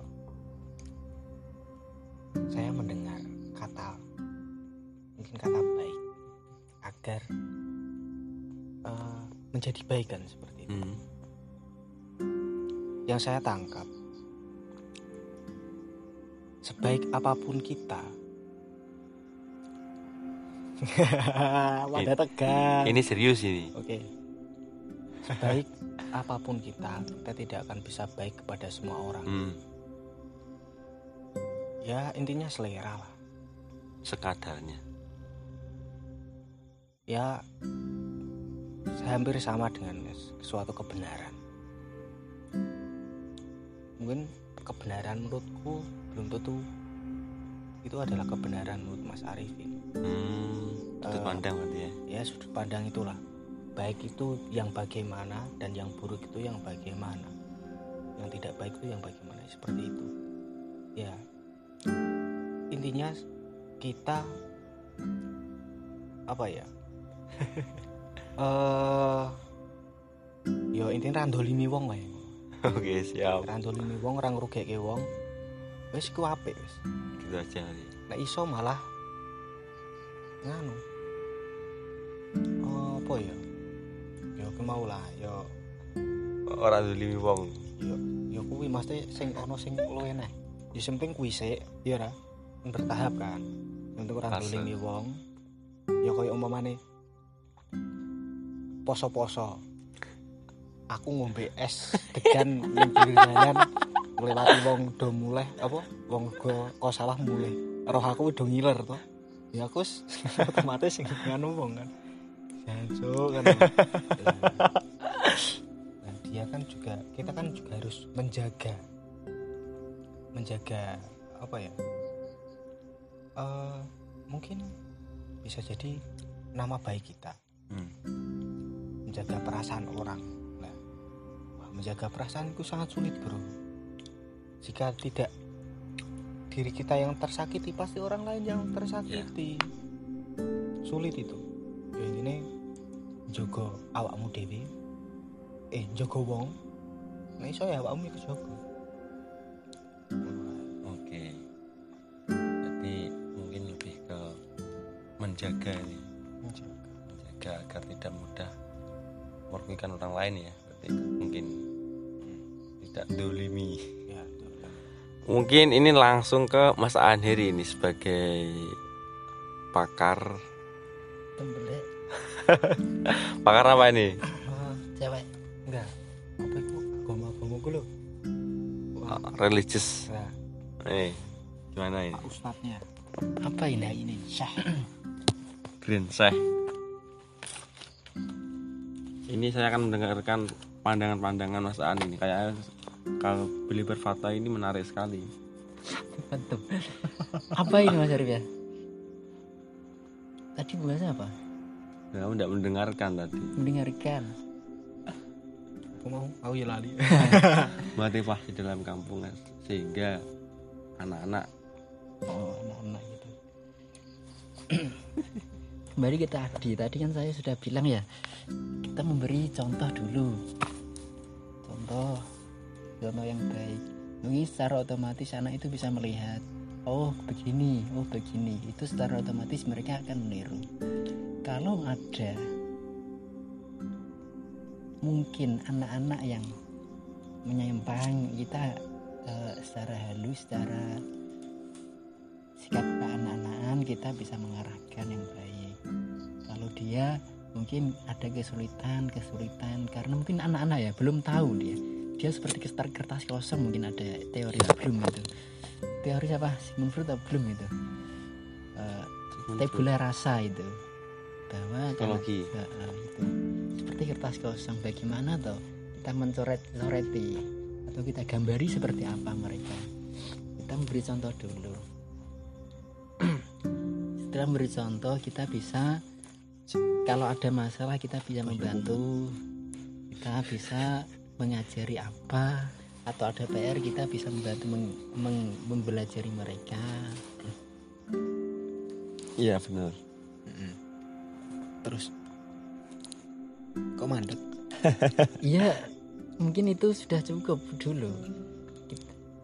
saya mendengar kata mungkin kata baik agar eh, menjadi baik kan seperti itu. Hmm, yang saya tangkap sebaik apa pun kita wadah tegang ini serius ini Oke. Sebaik apa pun kita, kita tidak akan bisa baik kepada semua orang. hmm, Ya intinya selera lah. sekadarnya Ya hampir sama dengan suatu kebenaran. Mungkin kebenaran menurutku belum tentu itu adalah kebenaran menurut Mas Arifin. hmm, sudut Eh, pandang berarti ya Ya sudut pandang itulah. Baik itu yang bagaimana dan yang buruk itu yang bagaimana. Yang tidak baik itu yang bagaimana seperti itu. Ya. Intinya kita apa ya? Eh yo intinya randolimi wong wae. Oke siap Randolimi wong ora ngrugeke wong. Wis ku apik wis. gitu aja nanti. Nek iso malah nganu. Oh, apa ya? Ya aku mau lah, ya orang dulu wong ya ya kuwi mesti sing ana sing luwih eneh. Ya penting kuwi sik, ya ora? Bertahap kan. Untuk ora Fase. dolimi wong. Ya koyo umpamane poso-poso. Aku ngombe es degan ning pinggir jalan nglewati wong do mulai apa? Wong go kok salah mulai roh aku udah ngiler to. Ya aku otomatis sing nganu wong kan. Jancuk kan. Nah, dia kan juga kita kan juga harus menjaga menjaga apa ya? Eh mungkin bisa jadi nama baik kita. Hmm. menjaga perasaan orang menjaga perasaan itu sangat sulit bro. Jika tidak diri kita yang tersakiti pasti orang lain yang tersakiti. sulit itu. Ya ini jogo awakmu dewi eh jogo wong. Nah iso ya awakmu ikut jogo mungkin ini langsung ke Mas Anheri ini sebagai pakar. Tembelek pakar apa ini? Oh, cewek. Enggak. Apa itu? Agama-agama gue loh Ah, religious nah, eh gimana ini? Pak ustadznya apa ini? Ini syah Green Seh ini saya akan mendengarkan pandangan-pandangan Mas An ini. Kayak kalau beli berfata ini menarik sekali. Mantap apa ini mas Arif ya tadi bahasa apa? Kamu tidak mendengarkan tadi. Mendengarkan. Aku mau aku ya lali. Motivasi dalam kampungan sehingga anak-anak oh anak-anak gitu. Kembali ke tadi. Tadi kan saya sudah bilang ya kita memberi contoh dulu. Contoh contoh yang baik. Mungkin secara otomatis anak itu bisa melihat oh begini oh begini. Itu secara otomatis mereka akan meniru. Kalau ada mungkin anak-anak yang menyimpang kita eh, secara halus secara sikap keanak-anakan kita bisa mengarahkan yang baik. Kalau dia mungkin ada kesulitan kesulitan karena mungkin anak-anak ya belum tahu dia dia seperti kertas kertas kosong mungkin ada teori belum itu teori apa? Sigmund Freud atau belum itu Eh, tabula rasa itu. Bahwa kalau- itu seperti kertas kosong bagaimana toh kita mencoret coreti? Atau kita gambari seperti apa mereka? Kita memberi contoh dulu. Setelah memberi contoh kita bisa kalau ada masalah kita bisa membantu. Kita bisa mengajari apa atau ada PR kita bisa membantu meng- meng- membelajari mereka iya benar terus kok mandek Iya, mungkin itu sudah cukup dulu.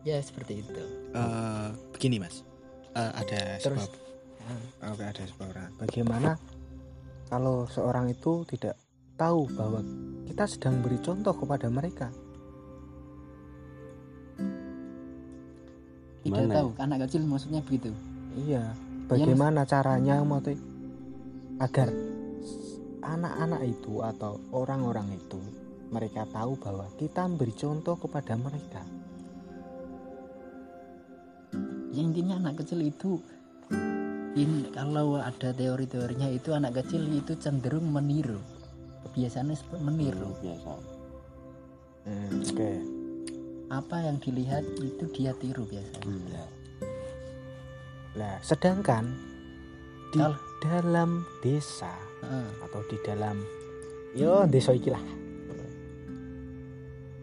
Ya seperti itu. Eh, begini mas Eh, ada Terus. sebab Oke ada sebab bagaimana kalau seorang itu tidak tahu bahwa kita sedang beri contoh kepada mereka Tidak Gimana tahu, anak kecil maksudnya begitu. iya bagaimana caranya motif agar anak-anak itu atau orang-orang itu mereka tahu bahwa kita beri contoh kepada mereka Ya intinya anak kecil itu in, kalau ada teori-teorinya itu anak kecil itu cenderung meniru. Kebiasaannya seperti meniru. biasa Hmm, oke Apa yang dilihat itu dia tiru biasanya. Iya. Nah, sedangkan di Kalau- dalam desa Heeh. atau di dalam yo desa iki lah.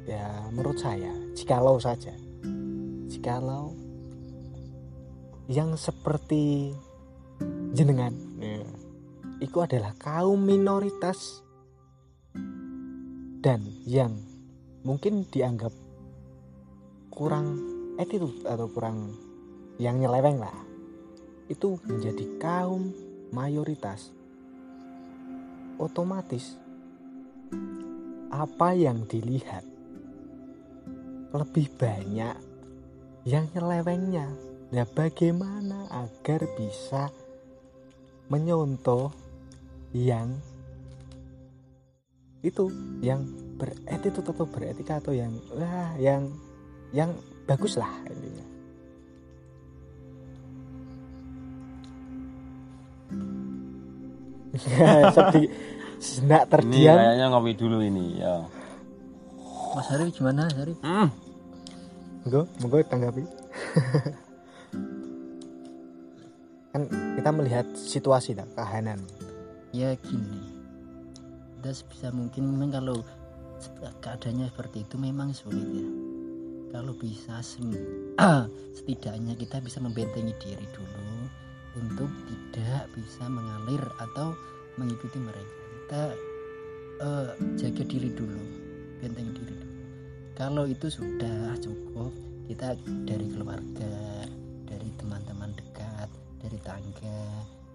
Ya, menurut saya, jikalau saja jikalau yang seperti jenengan ya, itu adalah kaum minoritas dan yang mungkin dianggap kurang attitude atau kurang yang nyeleweng lah itu menjadi kaum mayoritas. Otomatis apa yang dilihat lebih banyak yang nyelewengnya. Nah bagaimana agar bisa menyontoh yang itu yang beretitude atau beretika atau yang wah yang yang bagus lah intinya sedih senak ini terdiam kayaknya ngopi dulu ini ya Mas Hari gimana Hari? Hmm. monggo monggo tanggapi kan kita melihat situasi tak kahanan Ya gini. Kita sebisa mungkin memang kalau keadaannya seperti itu memang sulit ya. Kalau bisa setidaknya kita bisa membentengi diri dulu untuk tidak bisa mengalir atau mengikuti mereka. Kita eh, jaga diri dulu, bentengi diri dulu. Kalau itu sudah cukup, kita dari keluarga, dari teman-teman dekat, dari tangga,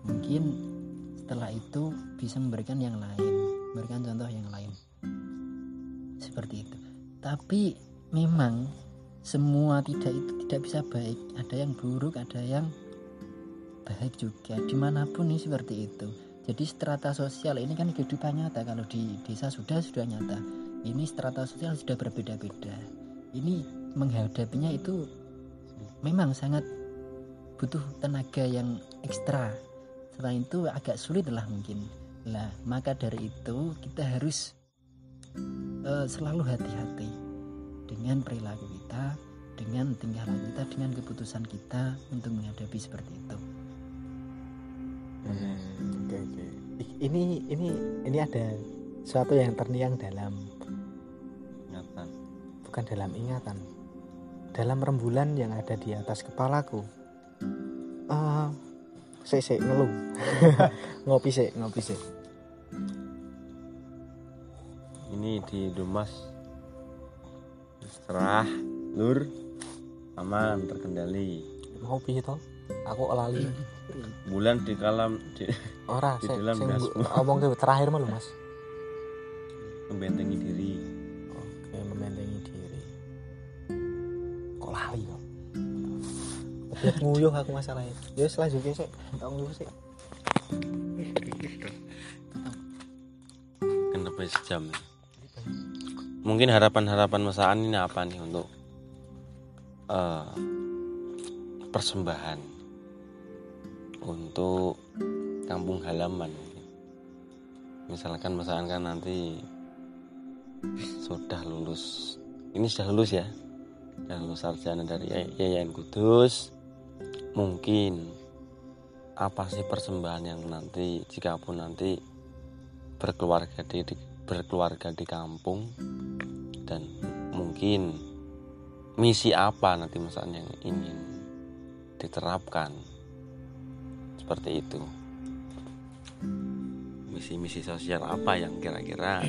mungkin setelah itu bisa memberikan yang lain, memberikan contoh yang lain. Seperti itu. Tapi memang semua tidak itu tidak bisa baik. Ada yang buruk, ada yang baik juga. Di mana pun ini seperti itu. Jadi strata sosial ini kan kehidupan nyata. Kalau di desa sudah sudah nyata. Ini strata sosial sudah berbeda-beda. Ini menghadapinya itu memang sangat butuh tenaga yang ekstra selain itu agak sulit lah mungkin lah maka dari itu kita harus eh, selalu hati-hati dengan perilaku kita dengan tingkah laku kita dengan keputusan kita untuk menghadapi seperti itu. Hmm, oke I- ini ini ini ada sesuatu yang terniang dalam. Ingatan bukan dalam ingatan. Dalam rembulan yang ada di atas kepalaku. Eh sik sik ngeluh. Ngopi sik ngopi sik. Ini di Dumas. Serah lur aman terkendali. Mau piye to aku lali. Bulan di kalam di ora Di dalam omong terakhir malu mas. Membentengi diri nguyuh aku masalahnya. Ya selanjutnya sih tak nguyuh sih kenapa sejam mungkin harapan-harapan masaan ini apa nih untuk eh, persembahan untuk kampung halaman? Misalkan masaan kan nanti sudah lulus ini sudah lulus ya? Sudah lulus sarjana dari Yay- Yayan Kudus mungkin. Apa sih persembahan yang nanti jika pun nanti berkeluarga di, berkeluarga di kampung? Dan mungkin misi apa nanti misalnya yang ingin diterapkan? Seperti itu. Misi-misi sosial apa yang kira-kira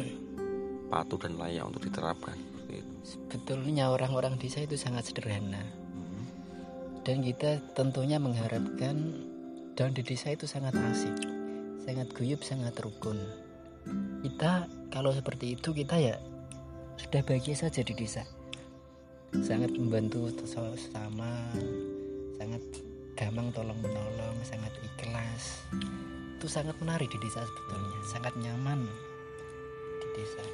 patut dan layak untuk diterapkan? Seperti. Sebetulnya orang-orang desa itu sangat sederhana dan kita tentunya mengharapkan daun di desa itu sangat asik, sangat guyup, sangat rukun. Kita kalau seperti itu kita ya sudah bahagia saja di desa. Sangat membantu sesama, sangat gampang tolong menolong, sangat ikhlas. Itu sangat menarik di desa sebetulnya, sangat nyaman di desa.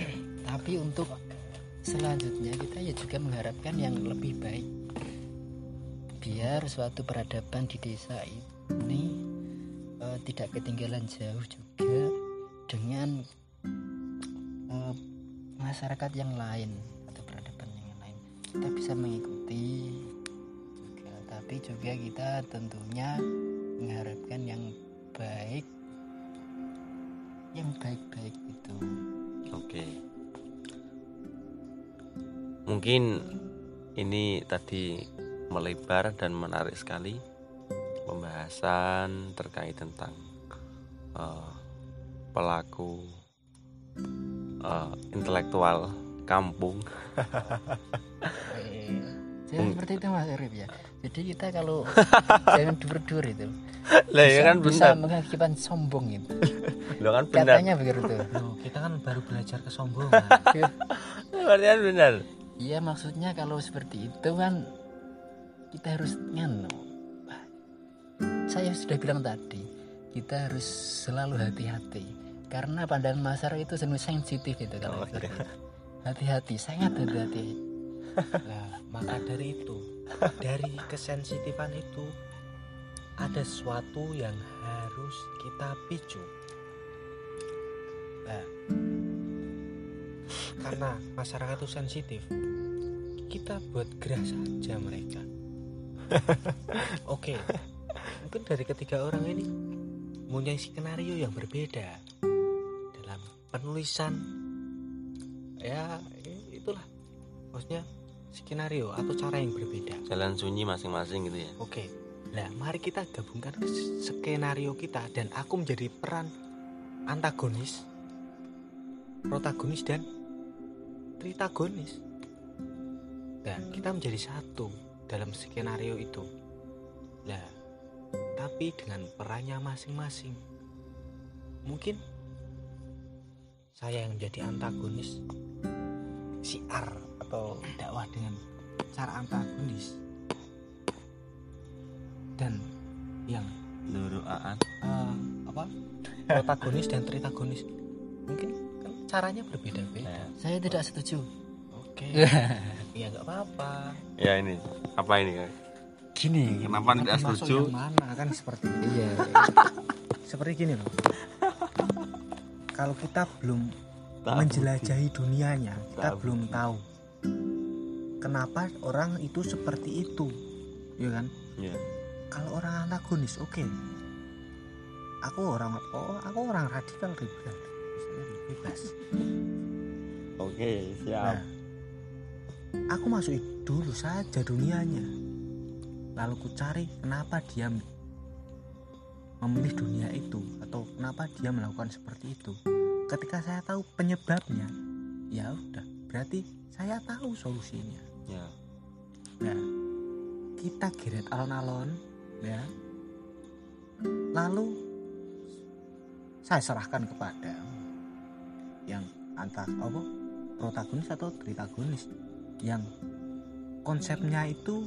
Tapi untuk selanjutnya kita ya juga mengharapkan yang lebih baik. Biar suatu peradaban di desa ini eh, tidak ketinggalan jauh juga dengan eh, masyarakat yang lain atau peradaban yang lain. Kita bisa mengikuti juga tapi juga kita tentunya mengharapkan yang baik yang baik-baik itu Oke. Mungkin ini tadi melebar dan menarik sekali pembahasan terkait tentang eh, pelaku eh, intelektual kampung. Jangan seperti itu Mas Arif ya. Jadi kita kalau jangan dur-dur itu. Lah ya kan bisa benar. mengakibatkan sombong itu. Lo kan benar. Katanya begitu. Loh, kita kan baru belajar kesombongan Berarti kan benar. Iya maksudnya kalau seperti itu kan kita harus nganu. Saya sudah bilang tadi kita harus selalu hati-hati karena pandangan masyarakat itu senu sensitif itu kalau Oh, itu. Hati-hati, sangat hati-hati. Nah, maka dari itu, dari kesensitifan itu ada sesuatu yang harus kita picu. Nah, karena masyarakat itu sensitif, kita buat gerah saja mereka. Oke, mungkin dari ketiga orang ini mempunyai skenario yang berbeda dalam penulisan. Ya, itulah maksudnya skenario atau cara yang berbeda. Jalan sunyi masing-masing gitu ya. Oke, nah mari kita gabungkan ke skenario kita dan aku menjadi peran antagonis, protagonis dan tritagonis. Dan kita menjadi satu dalam skenario itu. Nah, tapi dengan perannya masing-masing. Mungkin saya yang menjadi antagonis siar atau dakwah dengan cara antagonis dan yang Luru Aan. eh, apa protagonis dan tritagonis mungkin caranya berbeda-beda. Saya tidak setuju. oke. Ya nggak apa-apa. Ya ini. Apa ini? Gini, Kenapa tidak setuju? mana? Kan seperti iya. seperti gini loh. Kalau kita belum menjelajahi dunianya kita Tak belum tahu. Kenapa orang itu seperti itu? Ya kan? Ya. kalau orang antagonis oke. Aku orang oh aku orang radikal liberal. Misalnya bebas oke siap Nah, aku masuk dulu saja dunianya. Lalu ku cari kenapa dia memilih dunia itu atau kenapa dia melakukan seperti itu. Ketika saya tahu penyebabnya, ya udah, berarti saya tahu solusinya. ya Nah, kita geret alon-alon, ya. Lalu saya serahkan kepada yang antara apa protagonis atau tritagonis yang konsepnya itu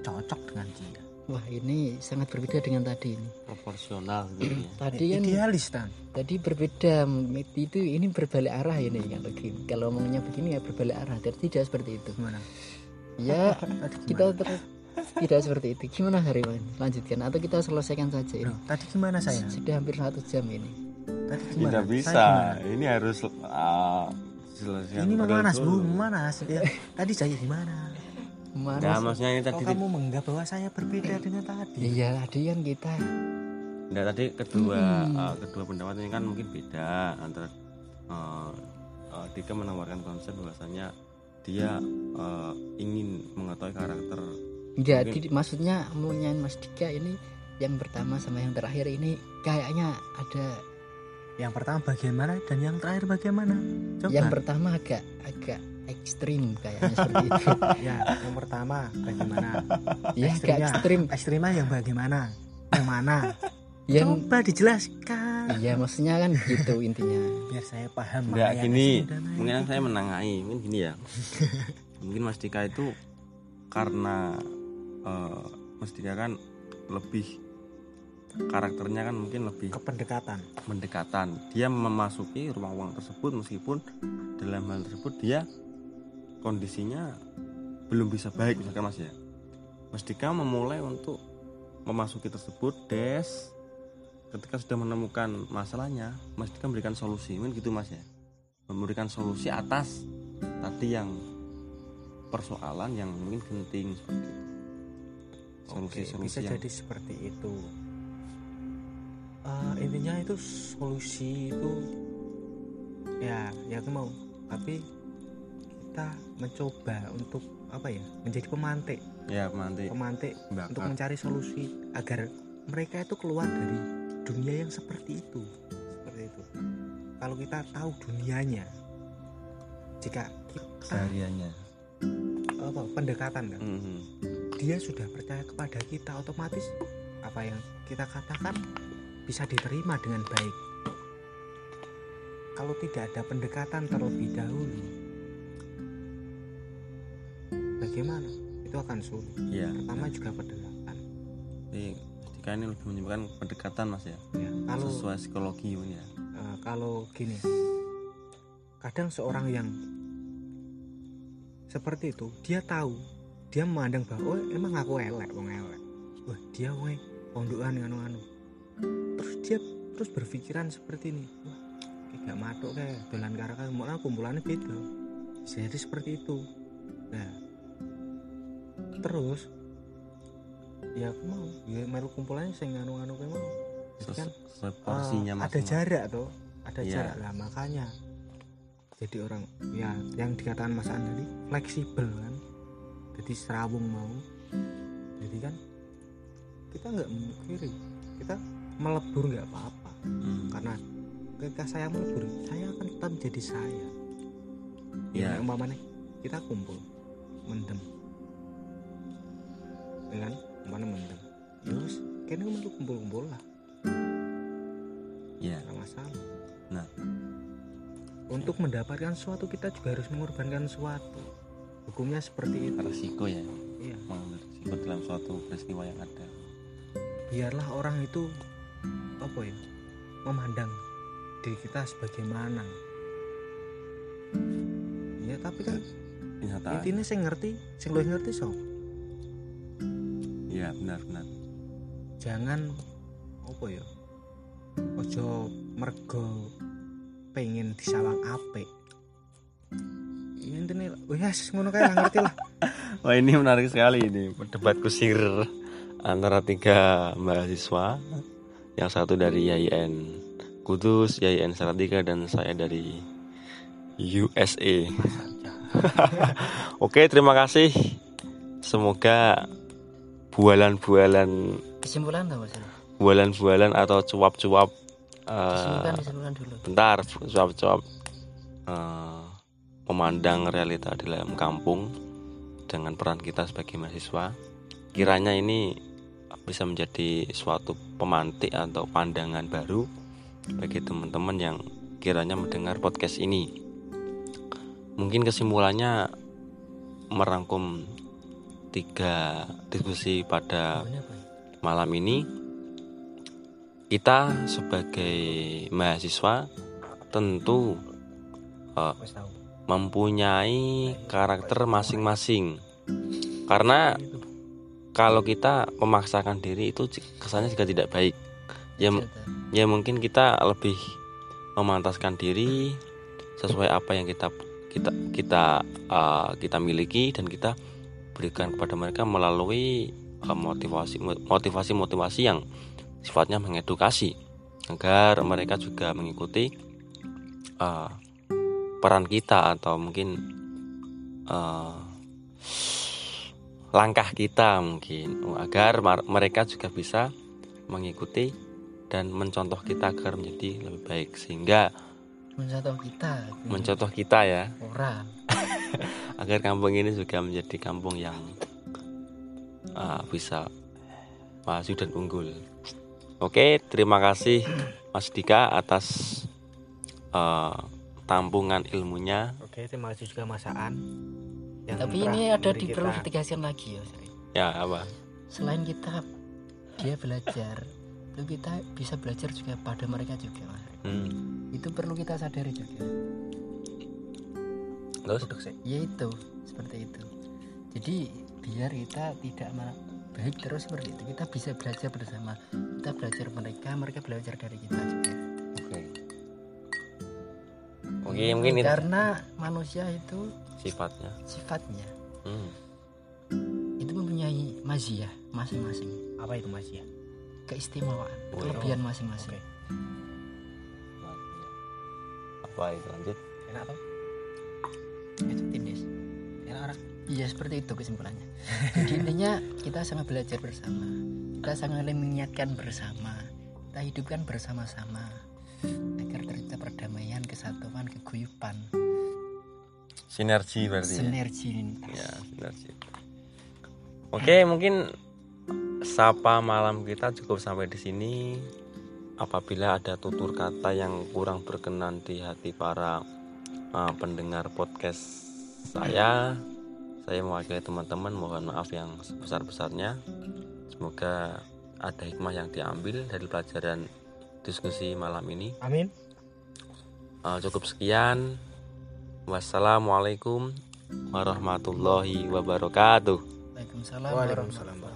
cocok dengan dia. Wah ini sangat berbeda dengan tadi ini. proporsional gitu ya Tadi kan idealis kan. tadi berbeda itu ini berbalik arah ini kalau gini. Kalau ngomongnya begini ya berbalik arah. Tidak tidak seperti itu. Gimana? Ya Tadi kita ter- tidak seperti itu. Gimana Hariman? Lanjutkan atau kita selesaikan saja ini. Loh, tadi gimana saya? Sudah hampir satu jam ini. Gimana? tidak bisa gimana? ini harus diselesaikan Ini memanas dulu. bu, memanas. Ya, tadi saya gimana? Mana Nah, maksudnya ini Kok tadi kamu menganggap bahwa saya berbeda dengan tadi? Iya tadi kan kita Nah, tadi kedua Hmm. eh, kedua pendapat ini kan mungkin beda antara eh, eh, Dika menawarkan konsep bahwasanya dia eh, ingin mengetahui karakter Enggak, Mungkin- di- maksudnya maunya Mas Dika ini yang pertama sama yang terakhir ini kayaknya ada Yang pertama bagaimana dan yang terakhir bagaimana? Coba. yang pertama agak agak ekstrim kayaknya seperti itu. ya, yang pertama bagaimana? ya agak ekstrim. Ekstrimnya yang bagaimana? Yang mana? Yang Coba dijelaskan. ya maksudnya kan gitu intinya. Biar saya paham. Yang gini, mungkin yang saya menangai, mungkin gini ya. mungkin Mas Dika itu karena eh, Mas Dika kan lebih karakternya kan mungkin lebih kependekatan. mendekatan. Dia memasuki ruang-ruang tersebut meskipun dalam hal tersebut dia kondisinya belum bisa baik misalkan Mas ya. Mas Dika memulai untuk memasuki tersebut des ketika sudah menemukan masalahnya Mas Dika memberikan solusi mungkin gitu Mas ya memberikan solusi atas tadi yang persoalan yang mungkin penting seperti itu Oke, solusi-solusi bisa yang jadi seperti itu. Eh, intinya itu solusi itu ya ya aku mau. Tapi kita mencoba untuk apa ya? Menjadi pemantik. Ya nanti pemantik untuk mencari solusi agar mereka itu keluar dari dunia yang seperti itu. Seperti itu. Kalau kita tahu dunianya jika kita sehariannya apa pendekatan kan? Mhm. dia sudah percaya kepada kita otomatis apa yang kita katakan bisa diterima dengan baik. Kalau tidak ada pendekatan terlebih dahulu bagaimana? Itu akan sulit. Iya. pertama juga pendekatan. Jadi ketika ini lebih menyebutkan pendekatan mas ya, ya kalau sesuai psikologi ini ya. eh, kalau gini kadang seorang yang seperti itu dia tahu dia memandang bahwa oh, emang aku elek wong elek. Wah dia wong pondokan anu anu terus berpikiran seperti ini. Wah kayak matuk kayak dolan karo karo mau kumpulannya beda. Jadi seperti itu. Nah terus ya aku mau. Ya melu kumpulannya sing anu anu kayak mau. Kan porsinya mas. ada jarak tuh ada Iya. jarak. Lah makanya jadi orang ya yang dikatakan Mas An tadi fleksibel kan. Jadi serawung mau. Jadi kan kita nggak memukiri kita melebur nggak apa-apa Hmm. karena ketika saya melebur saya akan tetap jadi saya. Ya. Umpamanya kita kumpul mendem. Ya kan? Umpamanya mendem. Ya wis kayaknya kumpul kumpul lah. Iya. nggak masalah. Nah. untuk mendapatkan sesuatu kita juga harus mengorbankan sesuatu hukumnya seperti itu. Resiko ya, iya. Mengambil resiko dalam suatu peristiwa yang ada. biarlah orang itu apa ya memandang diri kita sebagaimana ya tapi kan Kenyataan. intinya saya ngerti saya lebih ngerti so Iya benar-benar. jangan apa ya ojo mergo pengen disawang apik. Ya intinya oh ya ngono kayak ngerti lah. Wah ini menarik sekali ini debat kusir antara tiga mahasiswa yang satu dari YIN Kudus, YIN Salatiga dan saya dari USA. Oke, terima kasih. Semoga bualan-bualan kesimpulan mas bualan-bualan atau cuap-cuap kesimpulan dulu bentar cuap-cuap eh, memandang realita di dalam kampung dengan peran kita sebagai mahasiswa kiranya ini bisa menjadi suatu pemantik atau pandangan baru bagi teman-teman yang kiranya mendengar podcast ini mungkin kesimpulannya merangkum tiga diskusi pada Boy? malam ini kita sebagai mahasiswa tentu tahu. mempunyai karakter masing-masing karena kalau kita memaksakan diri itu kesannya juga tidak baik ya Cerita. ya mungkin kita lebih memantaskan diri sesuai apa yang kita kita kita uh, kita miliki dan kita berikan kepada mereka melalui uh, motivasi motivasi motivasi yang sifatnya mengedukasi agar mereka juga mengikuti uh, peran kita atau mungkin uh, langkah kita mungkin agar mar- mereka juga bisa mengikuti dan mencontoh kita agar menjadi lebih baik sehingga mencontoh kita mencontoh kita ya orang agar kampung ini juga menjadi kampung yang uh, bisa maju dan unggul. Oke, terima kasih Mas Dika atas uh, tampungan ilmunya. Oke, terima kasih juga Mas Aan. Yang tapi ini ada kita- ditegaskan lagi ya. Ya apa? selain kita dia belajar itu kita bisa belajar juga pada mereka juga Mas. Hmm. itu perlu kita sadari juga Terus? Sih. yaitu seperti itu jadi biar kita tidak ma- baik terus seperti itu kita bisa belajar bersama kita belajar mereka mereka belajar dari kita juga Mungkin itu karena manusia itu sifatnya. sifatnya Hmm. itu mempunyai mazia masing-masing Apa itu Mas ya? keistimewaan Oh, kelebihan masing-masing Oke. Apa itu lanjut? Enak toh? itu tindis Enak orang. Iya seperti itu kesimpulannya. Jadi intinya kita sama belajar bersama, kita sama mengingatkan bersama, kita hidupkan bersama-sama agar tercipta perdamaian, kesatuan, keguyupan, Sinergi berarti. ya? sinergi. Ya, sinergi. Oke, mungkin sapa malam kita cukup sampai di sini. Apabila ada tutur kata yang kurang berkenan di hati para uh, pendengar podcast saya, saya mewakili teman-teman mohon maaf yang sebesar-besarnya. Semoga ada hikmah yang diambil dari pelajaran diskusi malam ini. Amin. Uh, cukup sekian. Wassalamualaikum warahmatullahi wabarakatuh. Waalaikumsalam Waalaikumsalam. warahmatullahi